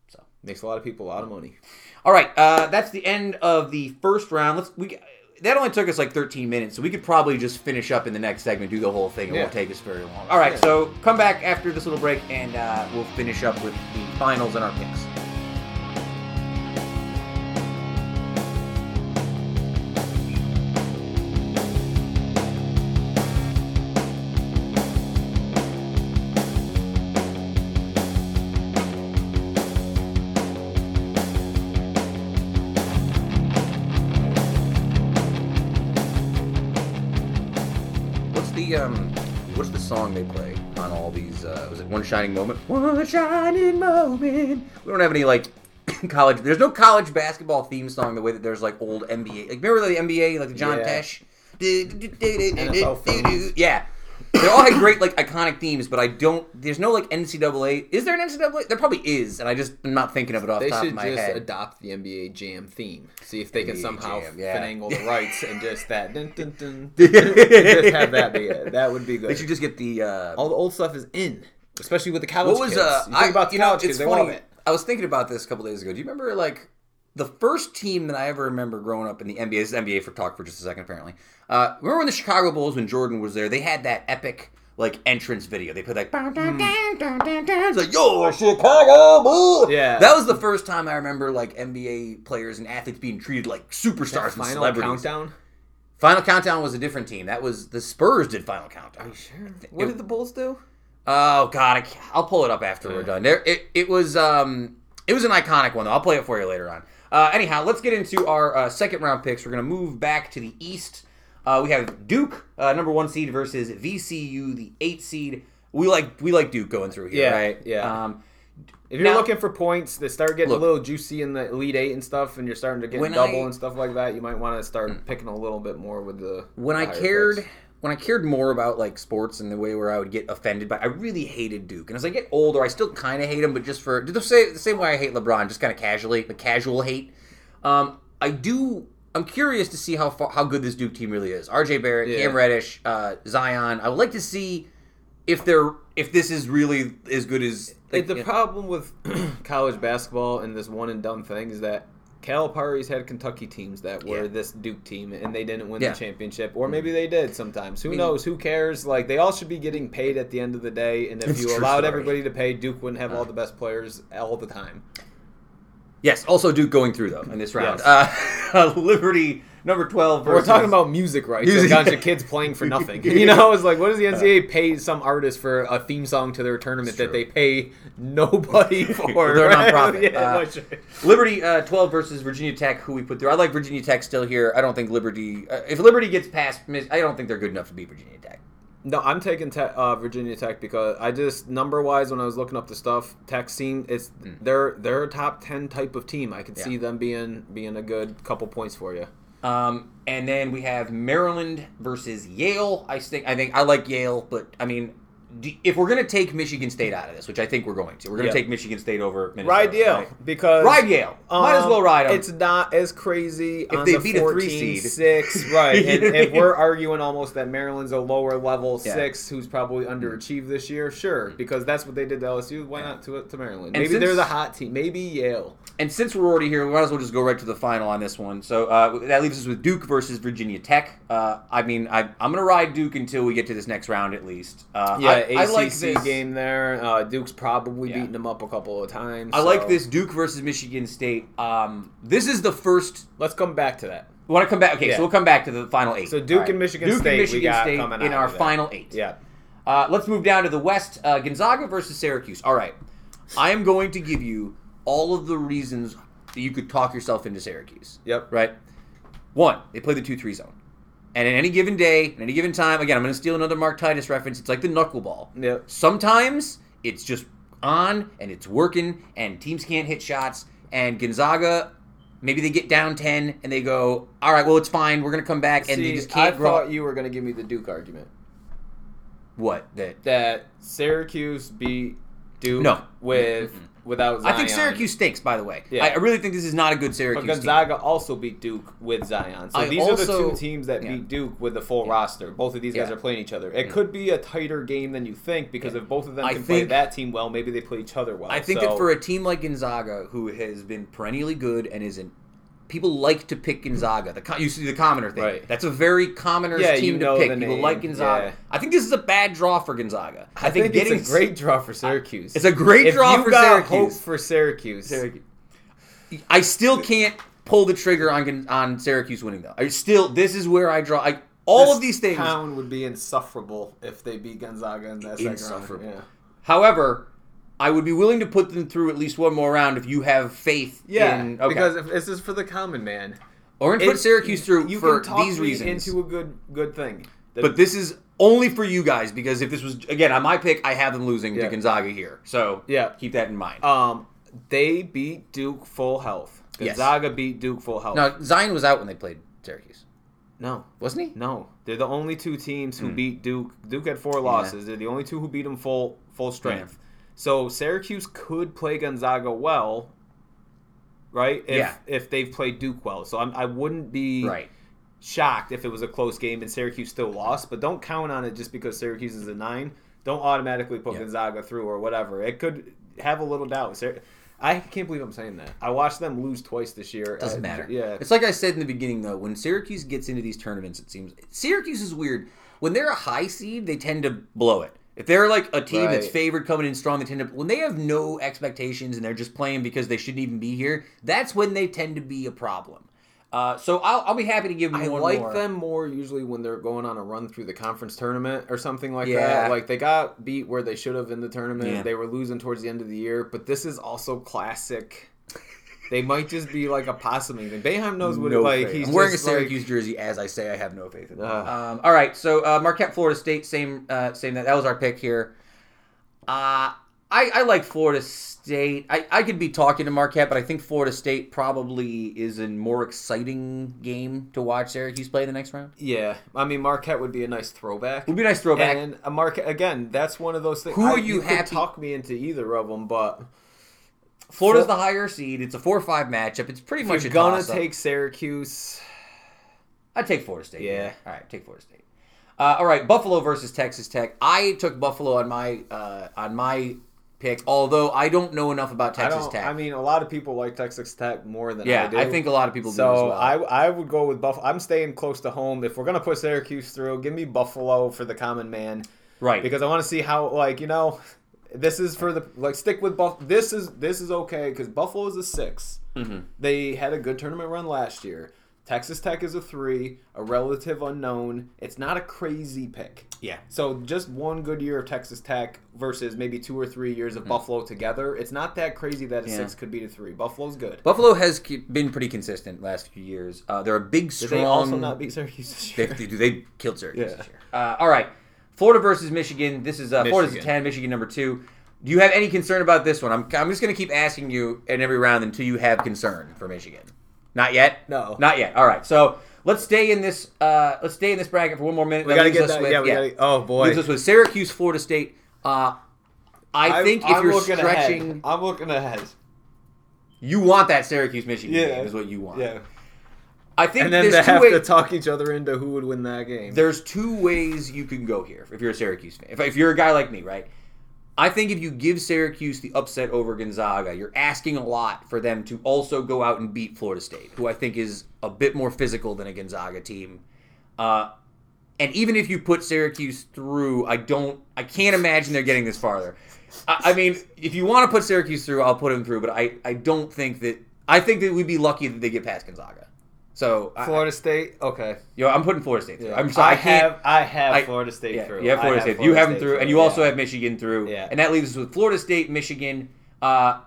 So, makes a lot of people a lot of money. all right, uh, that's the end of the first round. Let's we. That only took us like 13 minutes, so we could probably just finish up in the next segment, do the whole thing. It Yeah. won't take us very long. All right, Yeah. so come back after this little break, and uh, we'll finish up with the finals and our picks. They play on all these? Uh, was it One Shining Moment? One Shining Moment. We don't have any like college. There's no college basketball theme song the way that there's like old NBA. Like remember the NBA, like the John Yeah. Tesh. NFL. Yeah. They all had great like iconic themes, but I don't. There's no like NCAA. Is there an NCAA? There probably is, and I just am not thinking of it off the They top of should my just head. adopt the NBA Jam theme. See if they can somehow Jam, yeah. finagle the rights and just that. Dun, dun, dun, just have that be it. That would be good. They should just get the. Uh, All the old stuff is in, especially with the college What was kids. uh? you think about the you know, kids, it's they funny. it. I was thinking about this a couple days ago. Do you remember like the first team that I ever remember growing up in the NBA? This is NBA for talk for just a second, apparently. Uh, remember when the Chicago Bulls, when Jordan was there, they had that epic like entrance video. They put like, it's like yo Chicago Bulls. Yeah. that was the first time I remember like NBA players and athletes being treated like superstars That and final celebrities. countdown. Final Countdown was a different team. That was the Spurs did Final Countdown. Are you Sure. What did the Bulls do? Oh God, I, I'll pull it up after we're done. There, it, it was um, it was an iconic one though. I'll play it for you later on. Uh, anyhow, let's get into our uh, second round picks. We're gonna move back to the East. Uh, we have Duke, uh, number one seed, versus VCU, the eight seed. We like we like Duke going through here, Yeah, right? yeah. Um, If you're Now- looking for points they start getting Look. a little juicy in the Elite Eight and stuff, and you're starting to get double I- and stuff like that, you might want to start picking a little bit more with the. when I cared picks. When I cared more about like sports and the way where I would get offended by I really hated Duke. And as I get older, I still kind of hate him, but just for the same the same way I hate LeBron, just kind of casually, the casual hate. Um, I do. I'm curious to see how far, how good this Duke team really is. R.J. Barrett, Yeah. Cam Reddish, uh, Zion. I would like to see if they're if this is really as good as Like, the yeah. problem with college basketball and this one and done thing is that Calipari's had Kentucky teams that were Yeah. this Duke team and they didn't win Yeah. the championship, or maybe they did sometimes. Who mean- knows? Who cares? Like they all should be getting paid at the end of the day, and if you allowed story. everybody to pay, Duke wouldn't have all the best players all the time. Yes, also Duke going through though in this round. Yes. Uh, Liberty number twelve. We're talking about music rights. Music-. A bunch of kids playing for nothing. You know, it's like, what does the NCAA pay some artist for a theme song to their tournament that they pay nobody for? They're right? nonprofit. Yeah, Uh, which- Liberty uh, 12 versus Virginia Tech, who we put through. I like Virginia Tech still here. I don't think Liberty. Uh, if Liberty gets past, I don't think they're good enough to beat Virginia Tech. No, I'm taking te- uh, Virginia Tech because I just number wise when I was looking up the stuff, Tech seemed it's they're they're a top ten type of team. I could Mm. Yeah. see them being being a good couple points for you. Um, and then we have Maryland versus Yale. I think I think I like Yale, but I mean, do, if we're gonna take Michigan State out of this, which I think we're going to, we're gonna Yeah. take Michigan State over Minnesota. Ride Yale right? because Ride Yale. Might as um, well ride 'em. It's not as crazy if they the beat a three seed. six, right? And if we're arguing almost that Maryland's a lower level Yeah. six, who's probably underachieved this year, sure, because that's what they did to LSU. Why not to to Maryland? And Maybe they're the hot team. Maybe Yale. And since we're already here, we might as well just go right to the final on this one. So uh, that leaves us with Duke versus Virginia Tech. Uh, I mean, I, I'm going to ride Duke until we get to this next round at least. Uh, Yeah, I, ACC I like this game there. Uh, Duke's probably Yeah. beating them up a couple of times. I like this Duke versus Michigan State. Um, this is the first. Let's come back to that. We Want to come back? Okay, Yeah. so we'll come back to the final eight. So Duke All and Michigan Duke State and we Michigan State in our final eight. Yeah. Uh, let's move down to the West. Uh, Gonzaga versus Syracuse. All right, I am going to give you all of the reasons that you could talk yourself into Syracuse. Yep. Right. One, they play the two-three zone, and in any given day, in any given time, again, I'm going to steal another Mark Titus reference. It's like the knuckleball. Yep. Sometimes it's just on and it's working, and teams can't hit shots. And Gonzaga, maybe they get down ten and they go, "All right, well, it's fine. We're going to come back," and they just can't I grow. thought you were going to give me the Duke argument what that? that Syracuse beat Duke No. with without Zion. I think Syracuse stinks. By the way, Yeah. I, I really think this is not a good Syracuse team. But Gonzaga also beat Duke with Zion. So I these are the two teams that yeah. beat Duke with the full roster. Both of these guys Yeah. are playing each other. It mm. could be a tighter game than you think because Yeah. if both of them I can play think- that team well, maybe they play each other well. I think So- that for a team like Gonzaga, who has been perennially good and isn't, people like to pick Gonzaga. The you see the commoner thing. Right. That's a very commoner's Yeah, team you to pick. People like Gonzaga. yeah. I think this is a bad draw for Gonzaga. I, think, getting it's a great draw for Syracuse. It's a great if draw you for got Syracuse. hope for Syracuse. Syracuse. I still can't pull the trigger on on Syracuse winning though. I still this is where I draw. I, all This of these things. town would be insufferable if they beat Gonzaga in that second round. Yeah. However, I would be willing to put them through at least one more round if you have faith. Yeah, in, okay. because if this is for the common man. or to put Syracuse through you for can talk these me reasons. into a good good thing. The- But this is only for you guys because if this was again on my pick, I have them losing to Gonzaga here. So Yeah. keep that in mind. um, they beat Duke full health. Yes. Gonzaga beat Duke full health. now Zion was out when they played Syracuse, no, wasn't he? no, they're the only two teams who Hmm. beat Duke. Duke had four losses. They're the only two who beat them full full strength. So Syracuse could play Gonzaga well, right? If, Yeah. If they've played Duke well, so I'm, I wouldn't be Right. shocked if it was a close game and Syracuse still lost, but don't count on it just because Syracuse is a nine. Don't automatically put Yeah. Gonzaga through or whatever. It could have a little doubt. I can't believe I'm saying that. I watched them lose twice this year. Doesn't matter. Yeah. It's like I said in the beginning though, when Syracuse gets into these tournaments, it seems Syracuse is weird. When they're a high seed, they tend to blow it. If they're like a team that's favored coming in strong, they tend to when they have no expectations and they're just playing because they shouldn't even be here. That's when they tend to be a problem. Uh, so I'll, I'll be happy to give them I like more. them more usually when they're going on a run through the conference tournament or something like Yeah. that. Like they got beat where they should have in the tournament. Yeah. They were losing towards the end of the year, but this is also classic. They might just be like a possum even. Boeheim knows what No it like. faith. He's I'm wearing a just, like- Syracuse jersey as I say I have no faith in them. Ugh. Um, all right, so uh, Marquette, Florida State, same, uh, same. That that was our pick here. Uh, I, I like Florida State. I, I could be talking to Marquette, but I think Florida State probably is a more exciting game to watch Syracuse play the next round. Yeah, I mean Marquette would be a nice throwback. Would be a nice throwback. And a Marquette again. That's one of those things. Who I- are you could happy- talk me into either of them, but Florida's the higher seed. It's a four or five matchup. It's pretty if much you're a gonna toss-up. take Syracuse. I'd take Florida State. Yeah. All right, take Florida State. Uh, all right, Buffalo versus Texas Tech. I took Buffalo on my uh, on my pick, although I don't know enough about Texas don't. Tech. I mean, a lot of people like Texas Tech more than yeah, I do. I think a lot of people do as So well. I I would go with Buffalo. I'm staying close to home. If we're gonna put Syracuse through, give me Buffalo for the common man right. because I want to see how like you know this is for the like stick with Buff. This is this is okay because Buffalo is a 6 Mm-hmm. They had a good tournament run last year. Texas Tech is a three, a relative unknown. It's not a crazy pick. yeah. So just one good year of Texas Tech versus maybe two or three years of Buffalo together. It's not that crazy that a. Yeah. six could beat a three. Buffalo's good. Buffalo has been pretty consistent last few years. Uh, they're a big, Did they also not beat Syracuse this They, year? they, they killed Syracuse Yeah. this year. Uh, all right, Florida versus Michigan. This is uh, Florida's a ten, Michigan number two. Do you have any concern about this one? I'm, I'm just going to keep asking you in every round until you have concern for Michigan. Not yet. No. Not yet. All right. So let's stay in this. Uh, let's stay in this bracket for one more minute. We gotta get us that. with- yeah, we gotta. Oh boy. leaves us with Syracuse, Florida State. Uh, I I'm- think if I'm you're stretching, ahead. I'm looking ahead. you want that Syracuse Michigan Yeah. game is what you want. Yeah. I think And then there's they two have ways. to talk each other into who would win that game. there's two ways you can go here if you're a Syracuse fan. If, if you're a guy like me, right? I think if you give Syracuse the upset over Gonzaga, you're asking a lot for them to also go out and beat Florida State, who I think is a bit more physical than a Gonzaga team. Uh, and even if you put Syracuse through, I don't, I can't imagine they're getting this farther. I, I mean, if you want to put Syracuse through, I'll put them through, but I, I don't think that. I think that we'd be lucky that they get past Gonzaga. So, I- Florida State. Okay. yo, I'm putting Florida State through. Yeah. I'm sorry, I, I have. I have I- Florida State Yeah, through. you have I Florida State. you have them State through, and you also have Michigan through. Yeah. And that leaves us with Florida State, Michigan, uh,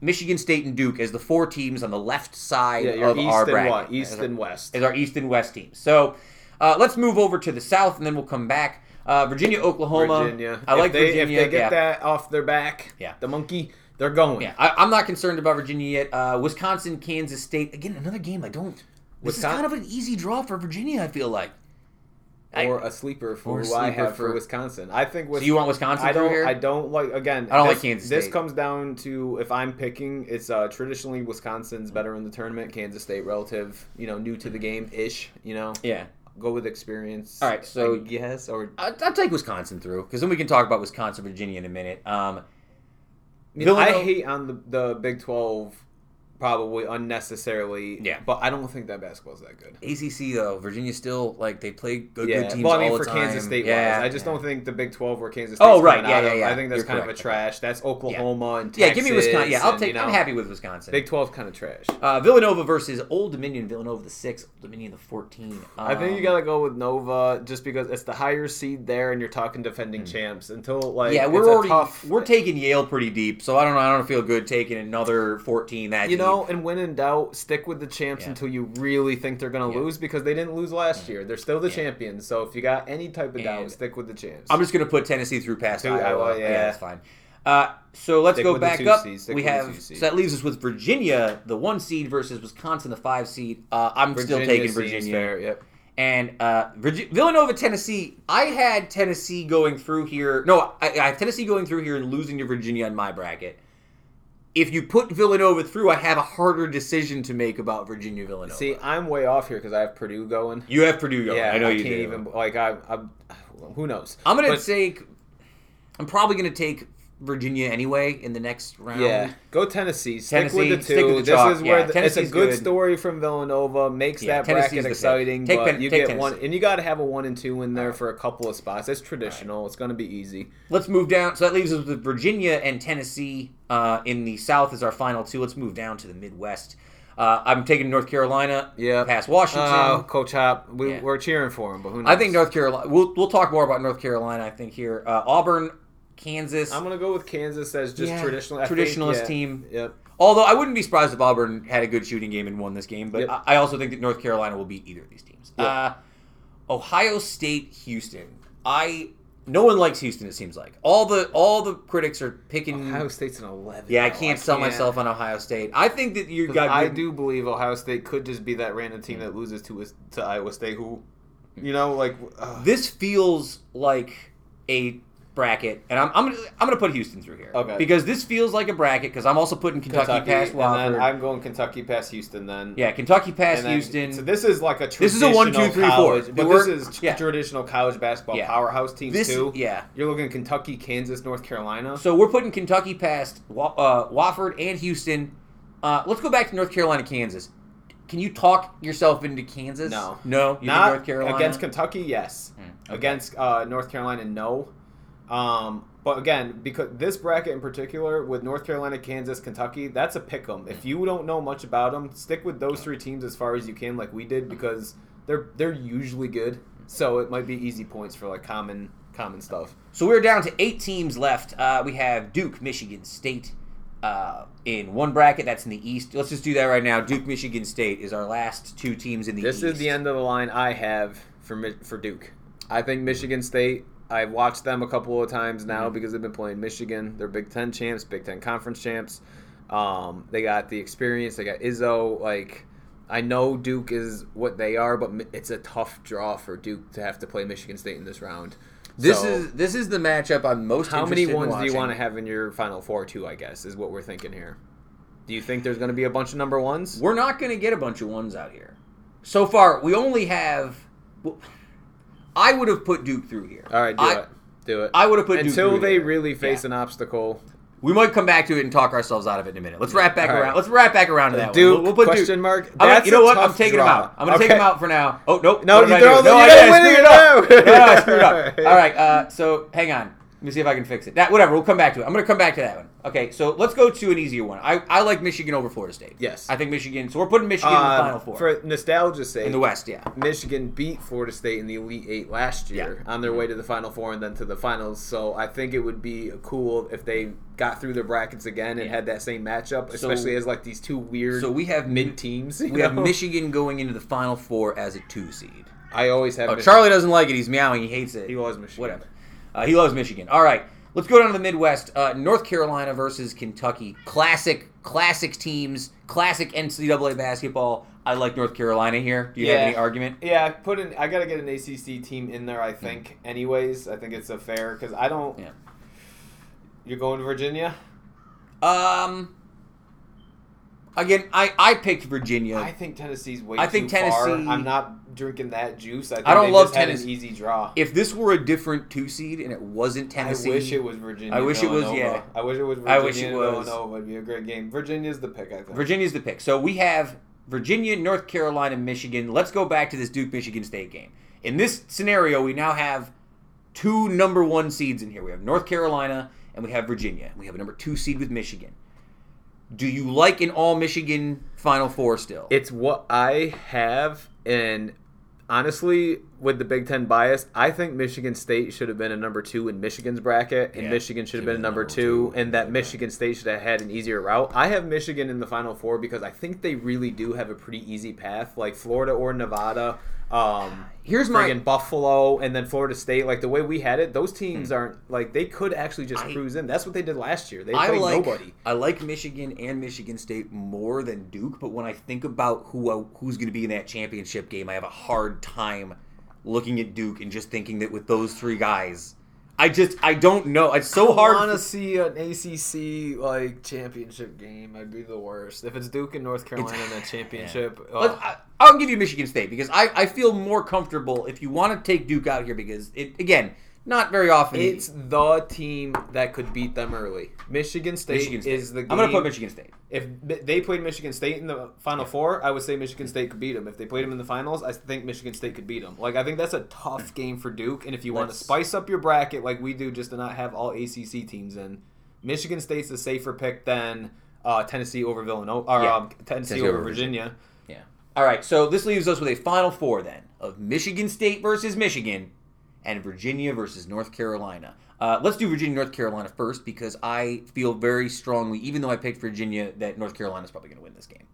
Michigan State, and Duke as the four teams on the left side Yeah, of East our and bracket. East our, and West. as our East and West teams. So uh, let's move over to the South, and then we'll come back. Uh, Virginia, Oklahoma. Virginia. I If like they, Virginia. If they get yeah. that off their back, Yeah. the monkey, they're going. Yeah, I, I'm not concerned about Virginia yet. Uh, Wisconsin, Kansas State. Again, another game I don't. This is kind of an easy draw for Virginia. I feel like. I- Or a sleeper for Or a who I sleeper have for, for- Wisconsin. I think with so you want Wisconsin I through don't. here? I don't like. Again, I don't like this- Kansas This State. comes down to if I'm picking, it's uh, traditionally Wisconsin's better in the tournament. Kansas State, relative, you know, new to the game ish. You know, yeah. go with experience. All right, so- yes, or I- I'll take Wisconsin through because then we can talk about Wisconsin, Virginia in a minute. Um, I, mean, I Villanova- hate on the the Big Twelve, probably unnecessarily. Yeah. but I don't think that basketball's that good. ACC though, Virginia still like they play good, yeah, good teams well, I mean, all for the time. Kansas State yeah, wise, I just yeah. don't think the Big Twelve where Kansas State. Oh, right, yeah, yeah, yeah. I think that's You're kind correct. of a trash. That's Oklahoma and Yeah, give me Wisconsin. Yeah, I'll and, take. you know, I'm happy with Wisconsin. Big 12 kind of trash. uh, Villanova versus Old Dominion. Villanova the six, Old Dominion the fourteen. I think you Um, gotta go with Nova just because it's the higher seed there, and you're talking defending champs. Until like. Yeah, we're already tough, we're taking Yale pretty deep, so I don't know. I don't feel good taking another fourteen that You deep. Know, and when in doubt, stick with the champs Yeah. until you really think they're gonna Yeah. lose because they didn't lose last year. They're still the champions. So if you got any type of doubt, stick with the champs. I'm just gonna put Tennessee through past Iowa. Iowa, yeah. that's fine. Uh, so let's Stick go back up. We have so that leaves us with Virginia, the one seed, versus Wisconsin, the five seed. Uh, I'm still taking Virginia. fair, Yep. And uh, Virgi- Villanova, Tennessee. I had Tennessee going through here. No, I, I have Tennessee going through here and losing to Virginia in my bracket. If you put Villanova through, I have a harder decision to make about Virginia Villanova. See, I'm way off here because I have Purdue going. you have Purdue going. Yeah, I know you can't do. even like I. I'm, who knows? I'm gonna But- take. I'm probably gonna take Virginia anyway in the next round. Yeah, go Tennessee. Stick Tennessee, with the two. with the this is where Yeah, the, it's a good, good. story from Villanova. Makes Yeah, that bracket exciting. Take but you get one, and you got to have a one and two in there for a couple of spots. It's traditional. It's going to be easy. Let's move down. So that leaves us with Virginia and Tennessee uh, in the South as our final two. Let's move down to the Midwest. Uh, I'm taking North Carolina. Yeah. Past Washington. Oh, Coach Hop, we, Yeah. we're cheering for him, but who knows? I think North Carolina. We'll we'll talk more about North Carolina. I think here. Uh, Auburn, Kansas. I'm going to go with Kansas as just Yeah, traditional. I think, traditionalist yeah. team. Yep. Although I wouldn't be surprised if Auburn had a good shooting game and won this game, but Yep. I, I also think that North Carolina will beat either of these teams. Yep. Uh, Ohio State, Houston. I no one likes Houston. It seems like all the all the critics are picking. Ohio State's an 11. yeah, I though. can't sell myself on Ohio State. I think that you got. I do believe Ohio State could just be that random team that loses to to Iowa State, who, you know, like. Uh, This feels like a bracket, and I'm I'm gonna I'm gonna put Houston through here. Okay. Because this feels like a bracket because I'm also putting Kentucky, past and Wofford. then I'm going Kentucky past Houston. Then yeah, Kentucky past then- Houston. So this is like a This is a one, two, four. college, But We're- this is yeah. traditional college basketball Yeah. powerhouse teams this too. yeah. You're looking Kentucky, Kansas, North Carolina. So we're putting Kentucky past uh, Wofford and Houston. Uh, let's go back to North Carolina, Kansas. Can you talk yourself into Kansas? No. no. You Not North Carolina against Kentucky, yes. okay. Against uh, North Carolina, no. Um, but again, because this bracket in particular with North Carolina, Kansas, Kentucky, that's a pick 'em. If you don't know much about them, stick with those three teams as far as you can, like we did, because they're they're usually good. So it might be easy points for like common common stuff. So we're down to eight teams left. Uh, we have Duke, Michigan State uh, in one bracket. That's in the East. Let's just do that right now. Duke, Michigan State is our last two teams in the This East. This is the end of the line I have for for Duke. I think Michigan State. I've watched them a couple of times now Mm-hmm. because they've been playing Michigan. They're Big Ten champs, Big Ten conference champs. Um, they got the experience. They got Izzo. Like I know Duke is what they are, but it's a tough draw for Duke to have to play Michigan State in this round. This So, is this is the matchup I'm most. how many ones do you want to have in your Final Four? Too, I guess, is what we're thinking here. Do you think there's going to be a bunch of number ones? We're not going to get a bunch of ones out here. So far, we only have. well, I would have put Duke through here. All right, do I, it. Do it. I would have put Duke Until through they here. really face Yeah. an obstacle. We might come back to it and talk ourselves out of it in a minute. Let's wrap back All right. around. Let's wrap back around to that Duke, one. We'll, we'll put question Duke. mark. Gonna- That's you know what? I'm taking draw. him out. I'm gonna take him out for now. Oh nope. No, did you do? don't- No, I don't did. I win screwed it, it up. no. No, I screwed up. All right. Uh, so hang on. Let me see if I can fix it. That whatever. We'll come back to it. I'm gonna come back to that one. Okay. So let's go to an easier one. I, I like Michigan over Florida State. Yes. I think Michigan. So we're putting Michigan in the Uh, final four For nostalgia's sake, in the West. Yeah. Michigan beat Florida State in the Elite Eight last year on their way to the Final Four and then to the finals. So I think it would be cool if they got through their brackets again and Yeah. had that same matchup, especially as like these two weird So we have mid teams. We have Michigan going into the final four as a two seed. I always have. Oh, Michigan. Charlie doesn't like it. He's meowing. He hates it. He loves Michigan. Whatever. Uh, he loves Michigan. All right. Let's go down to the Midwest. Uh, North Carolina versus Kentucky. Classic, classic teams. Classic NCAA basketball. I like North Carolina here. Do you have any argument? Yeah, put in. I gotta get an ACC team in there. I think. Anyways, I think it's a fair because I don't. Yeah. You're going to Virginia. Um. Again, I I picked Virginia. I think Tennessee's way I think too far. Tennessee- I'm not drinking that juice. I, think I don't love Tennessee. an easy draw. if this were a different two seed and it wasn't Tennessee, I wish it was Virginia. I wish it was- yeah. I wish it was Virginia. I wish it was. Villanova. It'd be a great game. Virginia's the pick. I think. Virginia's the pick. So we have Virginia, North Carolina, Michigan. Let's go back to this Duke Michigan State game. In this scenario, we now have two number one seeds in here. We have North Carolina and we have Virginia. We have a number two seed with Michigan. Do you like an all Michigan Final Four still? It's what I have, and honestly, with the Big Ten bias, I think Michigan State should have been a number two in Michigan's bracket, and Yeah, Michigan should have been a number number two, two. and that Michigan State should have had an easier route. I have Michigan in the Final Four because I think they really do have a pretty easy path, like Florida or Nevada. Um, Here's my- friggin' Buffalo, and then Florida State. Like the way we had it, those teams aren't like they could actually just Hmm. I- cruise in. That's what they did last year. They I played like nobody. I like Michigan and Michigan State more than Duke, but when I think about who I, who's going to be in that championship game, I have a hard time looking at Duke and just thinking that with those three guys, I just I don't know. It's so hard. I want to see an ACC like championship game. I'd be the worst if it's Duke and North Carolina in that championship. Let's- ugh. I, I'll give you Michigan State because I, I feel more comfortable if you want to take Duke out here because it again not very often. It's the team that could beat them early. Michigan State, Michigan State. is the. Game. I'm going to put Michigan State. If they played Michigan State in the Final Four, I would say Michigan State could beat them. If they played them in the finals, I think Michigan State could beat them. Like I think that's a tough game for Duke. And if you want to spice up your bracket like we do, just to not have all ACC teams in, Michigan State's a safer pick than uh, Tennessee over Villanova or Yeah. um, Tennessee, Tennessee over over Virginia. Yeah. All right. So this leaves us with a final four then of Michigan State versus Michigan and Virginia versus North Carolina. Uh, let's do Virginia North Carolina first because I feel very strongly, even though I picked Virginia, that North Carolina is probably going to win this game.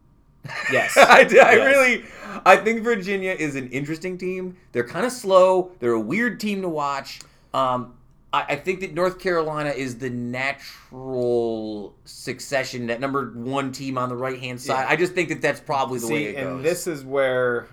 Yes. I, I Yes. really, I think Virginia is an interesting team. They're kind of slow. They're a weird team to watch. Um, I, I think that North Carolina is the natural succession, that number one team on the right hand side. Yeah. I just think that that's probably the way See, it goes. and this is where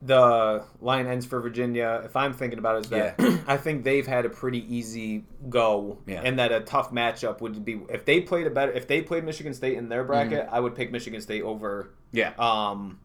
the line ends for Virginia. If I'm thinking about it, is that I think they've had a pretty easy go, Yeah. and that a tough matchup would be if they played a better. If they played Michigan State in their bracket, Mm-hmm. I would pick Michigan State over yeah. um,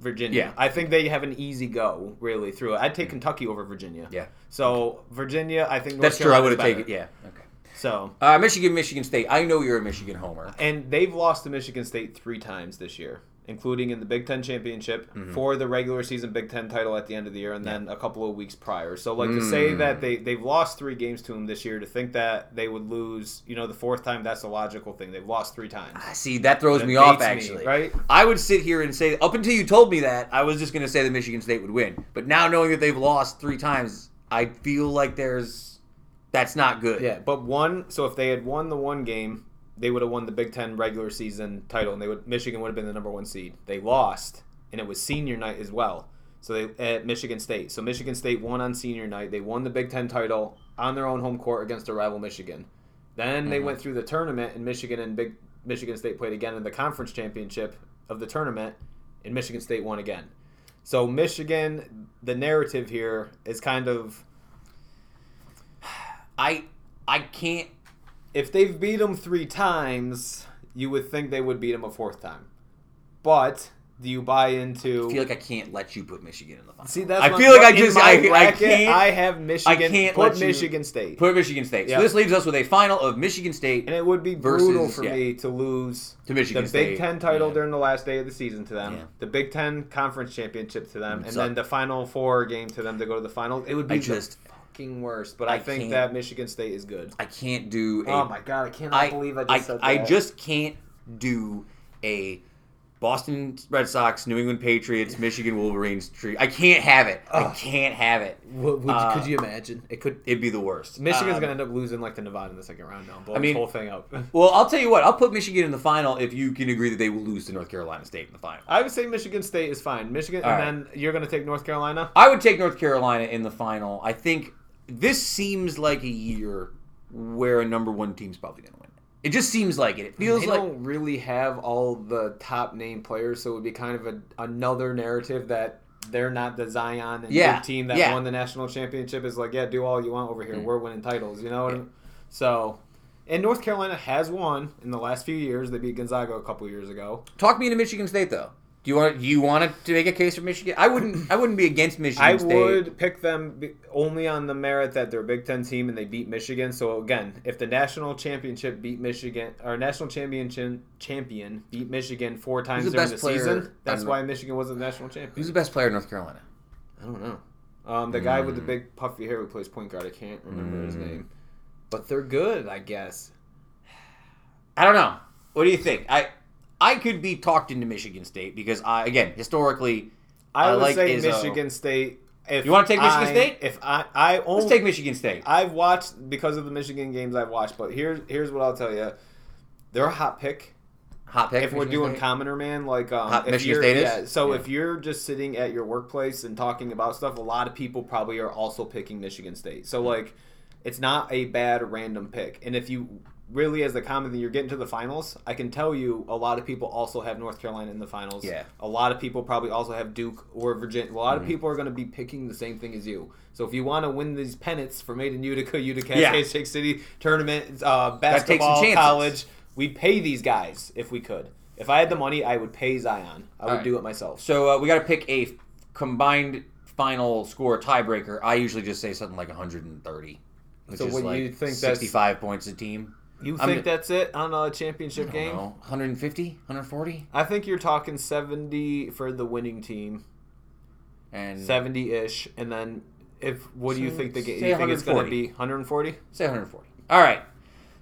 Virginia. Yeah. I think they have an easy go really through it. I'd take Kentucky over Virginia. Yeah. So Virginia, I think North That's true. I would have taken. Yeah. Okay. So Uh, Michigan, Michigan State. I know you're a Michigan homer. and they've lost to Michigan State three times this year, including in the Big Ten championship Mm-hmm. for the regular season Big Ten title at the end of the year, and then a couple of weeks prior. So, like to say that they they've lost three games to them this year, to think that they would lose, you know, the fourth time, that's a logical thing. They've lost three times. I see, that throws That me off. dates me, Actually, right? I would sit here and say, up until you told me that, I was just going to say that Michigan State would win. But now knowing that they've lost three times, I feel like there's that's not good. Yeah, but one. So if they had won the one game, they would have won the Big Ten regular season title, and they would Michigan would have been the number one seed. They lost, and it was senior night as well. So they at Michigan State. So Michigan State won on senior night. They won the Big Ten title on their own home court against their rival Michigan. Then they mm-hmm. went through the tournament, and Michigan and Big Michigan State played again in the conference championship of the tournament, and Michigan State won again. So Michigan, the narrative here is kind of I I can't. If they've beat them three times, you would think they would beat them a fourth time. But do you buy into? I feel like I can't let you put Michigan in the final. See, that's I feel like I just I, I can't I have Michigan. I can't put Michigan State, put Michigan State. So this leaves us with a final of Michigan State and it would be Versus- brutal for yeah. me to lose to Michigan the State. Big Ten title Yeah. during the last day of the season to them, Yeah. the Big Ten conference championship to them, mm, and So- then the Final Four game to them to go to the final. It would be I just fucking worst. But I, I think that Michigan State is good. I can't do. A, Oh my god, I cannot I believe I just I, said that. I just can't do a Boston Red Sox, New England Patriots, Michigan Wolverines tree. I can't have it. I can't have it. Would, would, Uh, could you imagine? It could. It'd be the worst. Michigan's Um, gonna end up losing like the Nevada in the second round now. Blow I mean- whole thing up. Well, I'll tell you what. I'll put Michigan in the final if you can agree that they will lose to North Carolina State in the final. I would say Michigan State is fine. Michigan, All and then you're gonna take North Carolina. I would take North Carolina in the final. I think this seems like a year where a number one team's probably going to win. It just seems like it. It feels like. they like don't really have all the top name players, so it would be kind of a, another narrative that they're not the Zion and Yeah, team that yeah. Mm. won the national championship. Is like, yeah, do all you want over here. We're winning titles. You know I mean? So, and North Carolina has won in the last few years. They beat Gonzaga a couple years ago. talk me into Michigan State though. Do you want do you want to make a case for Michigan? I wouldn't. I wouldn't be against Michigan I State. would pick them only on the merit that they're a Big Ten team and they beat Michigan. So again, if the national championship beat Michigan or national championship champion beat Michigan four times the during the season, that's why Michigan wasn't the national champion. Who's the best player in North Carolina? I don't know. Um, the guy with Hmm. the big puffy hair who plays point guard, I can't remember his Mm. name, but they're good, I guess. I don't know. What do you think? I I could be talked into Michigan State because I again historically I, I would like say Izzo. Michigan State. If You wanna take Michigan I- State? If I I only let's take Michigan State. I've watched because of the Michigan games I've watched, but here's here's what I'll tell you. They're a hot pick. Hot pick. if we're doing State? commoner man, like um, Hot Michigan State is? yeah. So Yeah. if you're just sitting at your workplace and talking about stuff, a lot of people probably are also picking Michigan State. So like, it's not a bad random pick. And if you really, as a common thing, you're getting to the finals, I can tell you a lot of people also have North Carolina in the finals. Yeah. A lot of people probably also have Duke or Virginia. A lot Mm-hmm. of people are going to be picking the same thing as you. So if you want to win these pennants for Made in Utica, Utica, Yeah. Shake City tournament, uh, basketball, college, we'd pay these guys if we could. If I had the money, I would pay Zion. I would Alright. do it myself. So uh, we got to pick a f- combined final score tiebreaker. I usually just say something like 130, which So is what like you think that's- 65 points a team. You I'm think ju- that's it on a championship game? know, 150, 140, I think you're talking 70 for the winning team, and 70 ish, and then if what do you think the game? You think it's going to be 140? say 140. All right.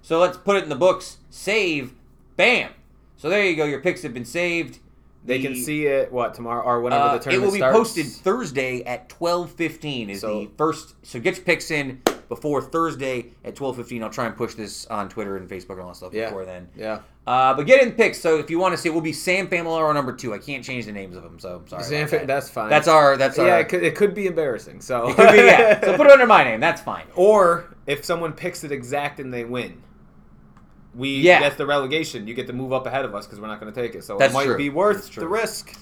So let's put it in the books. Save. Bam. So there you go. Your picks have been saved. They The- can see it what tomorrow or whenever Uh, the tournament it will be starts. posted Thursday at twelve fifteen. Is So- the first. So get your picks in. Before Thursday at twelve fifteen. I'll try and push this on Twitter and Facebook and all that stuff Yeah. before then. Yeah. Uh, but get in the picks. So if you want to see, it will be Sam Familaro number two. I can't change the names of them, so I'm sorry. Sam that. that's fine. That's our. That's our. yeah, it could, it could be embarrassing. So it could be, yeah. So put it under my name. That's fine. or if someone picks it exact and they win, we Yeah. that's the relegation. You get to move up ahead of us because we're not going to take it. So That's it might true. be worth the risk.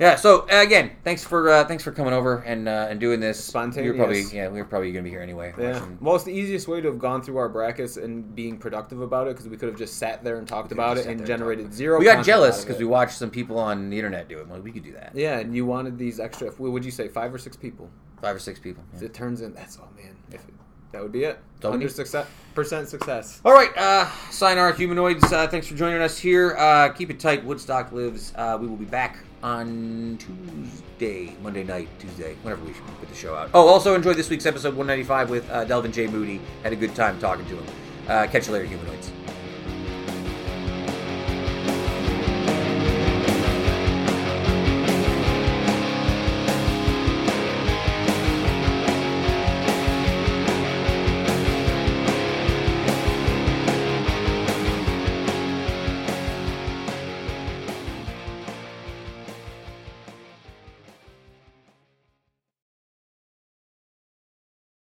Yeah. So uh, again, thanks for uh, thanks for coming over and uh, and doing this. Spontaneous. You're probably yeah. We were probably gonna be here anyway. Yeah. watching- Well, it's the easiest way to have gone through our brackets and being productive about it because we could have just sat there and talked about it and there and generated zero. We got jealous because we watched some people on the internet do it. Well, we could do that. Yeah, and you wanted these extra. What would you say? Five or six people. Five or six people. yeah. It turns in. That's oh man. If it, that would be it. all Hundred success percent success. All right, uh, sign our humanoids. Uh, thanks for joining us here. Uh, keep it tight. Woodstock lives. Uh, we will be back on Tuesday, Monday night, Tuesday, whenever we put the show out. Oh, also enjoyed this week's episode 195 with uh, Delvin J. Moody. Had a good time talking to him. Uh, catch you later, humanoids.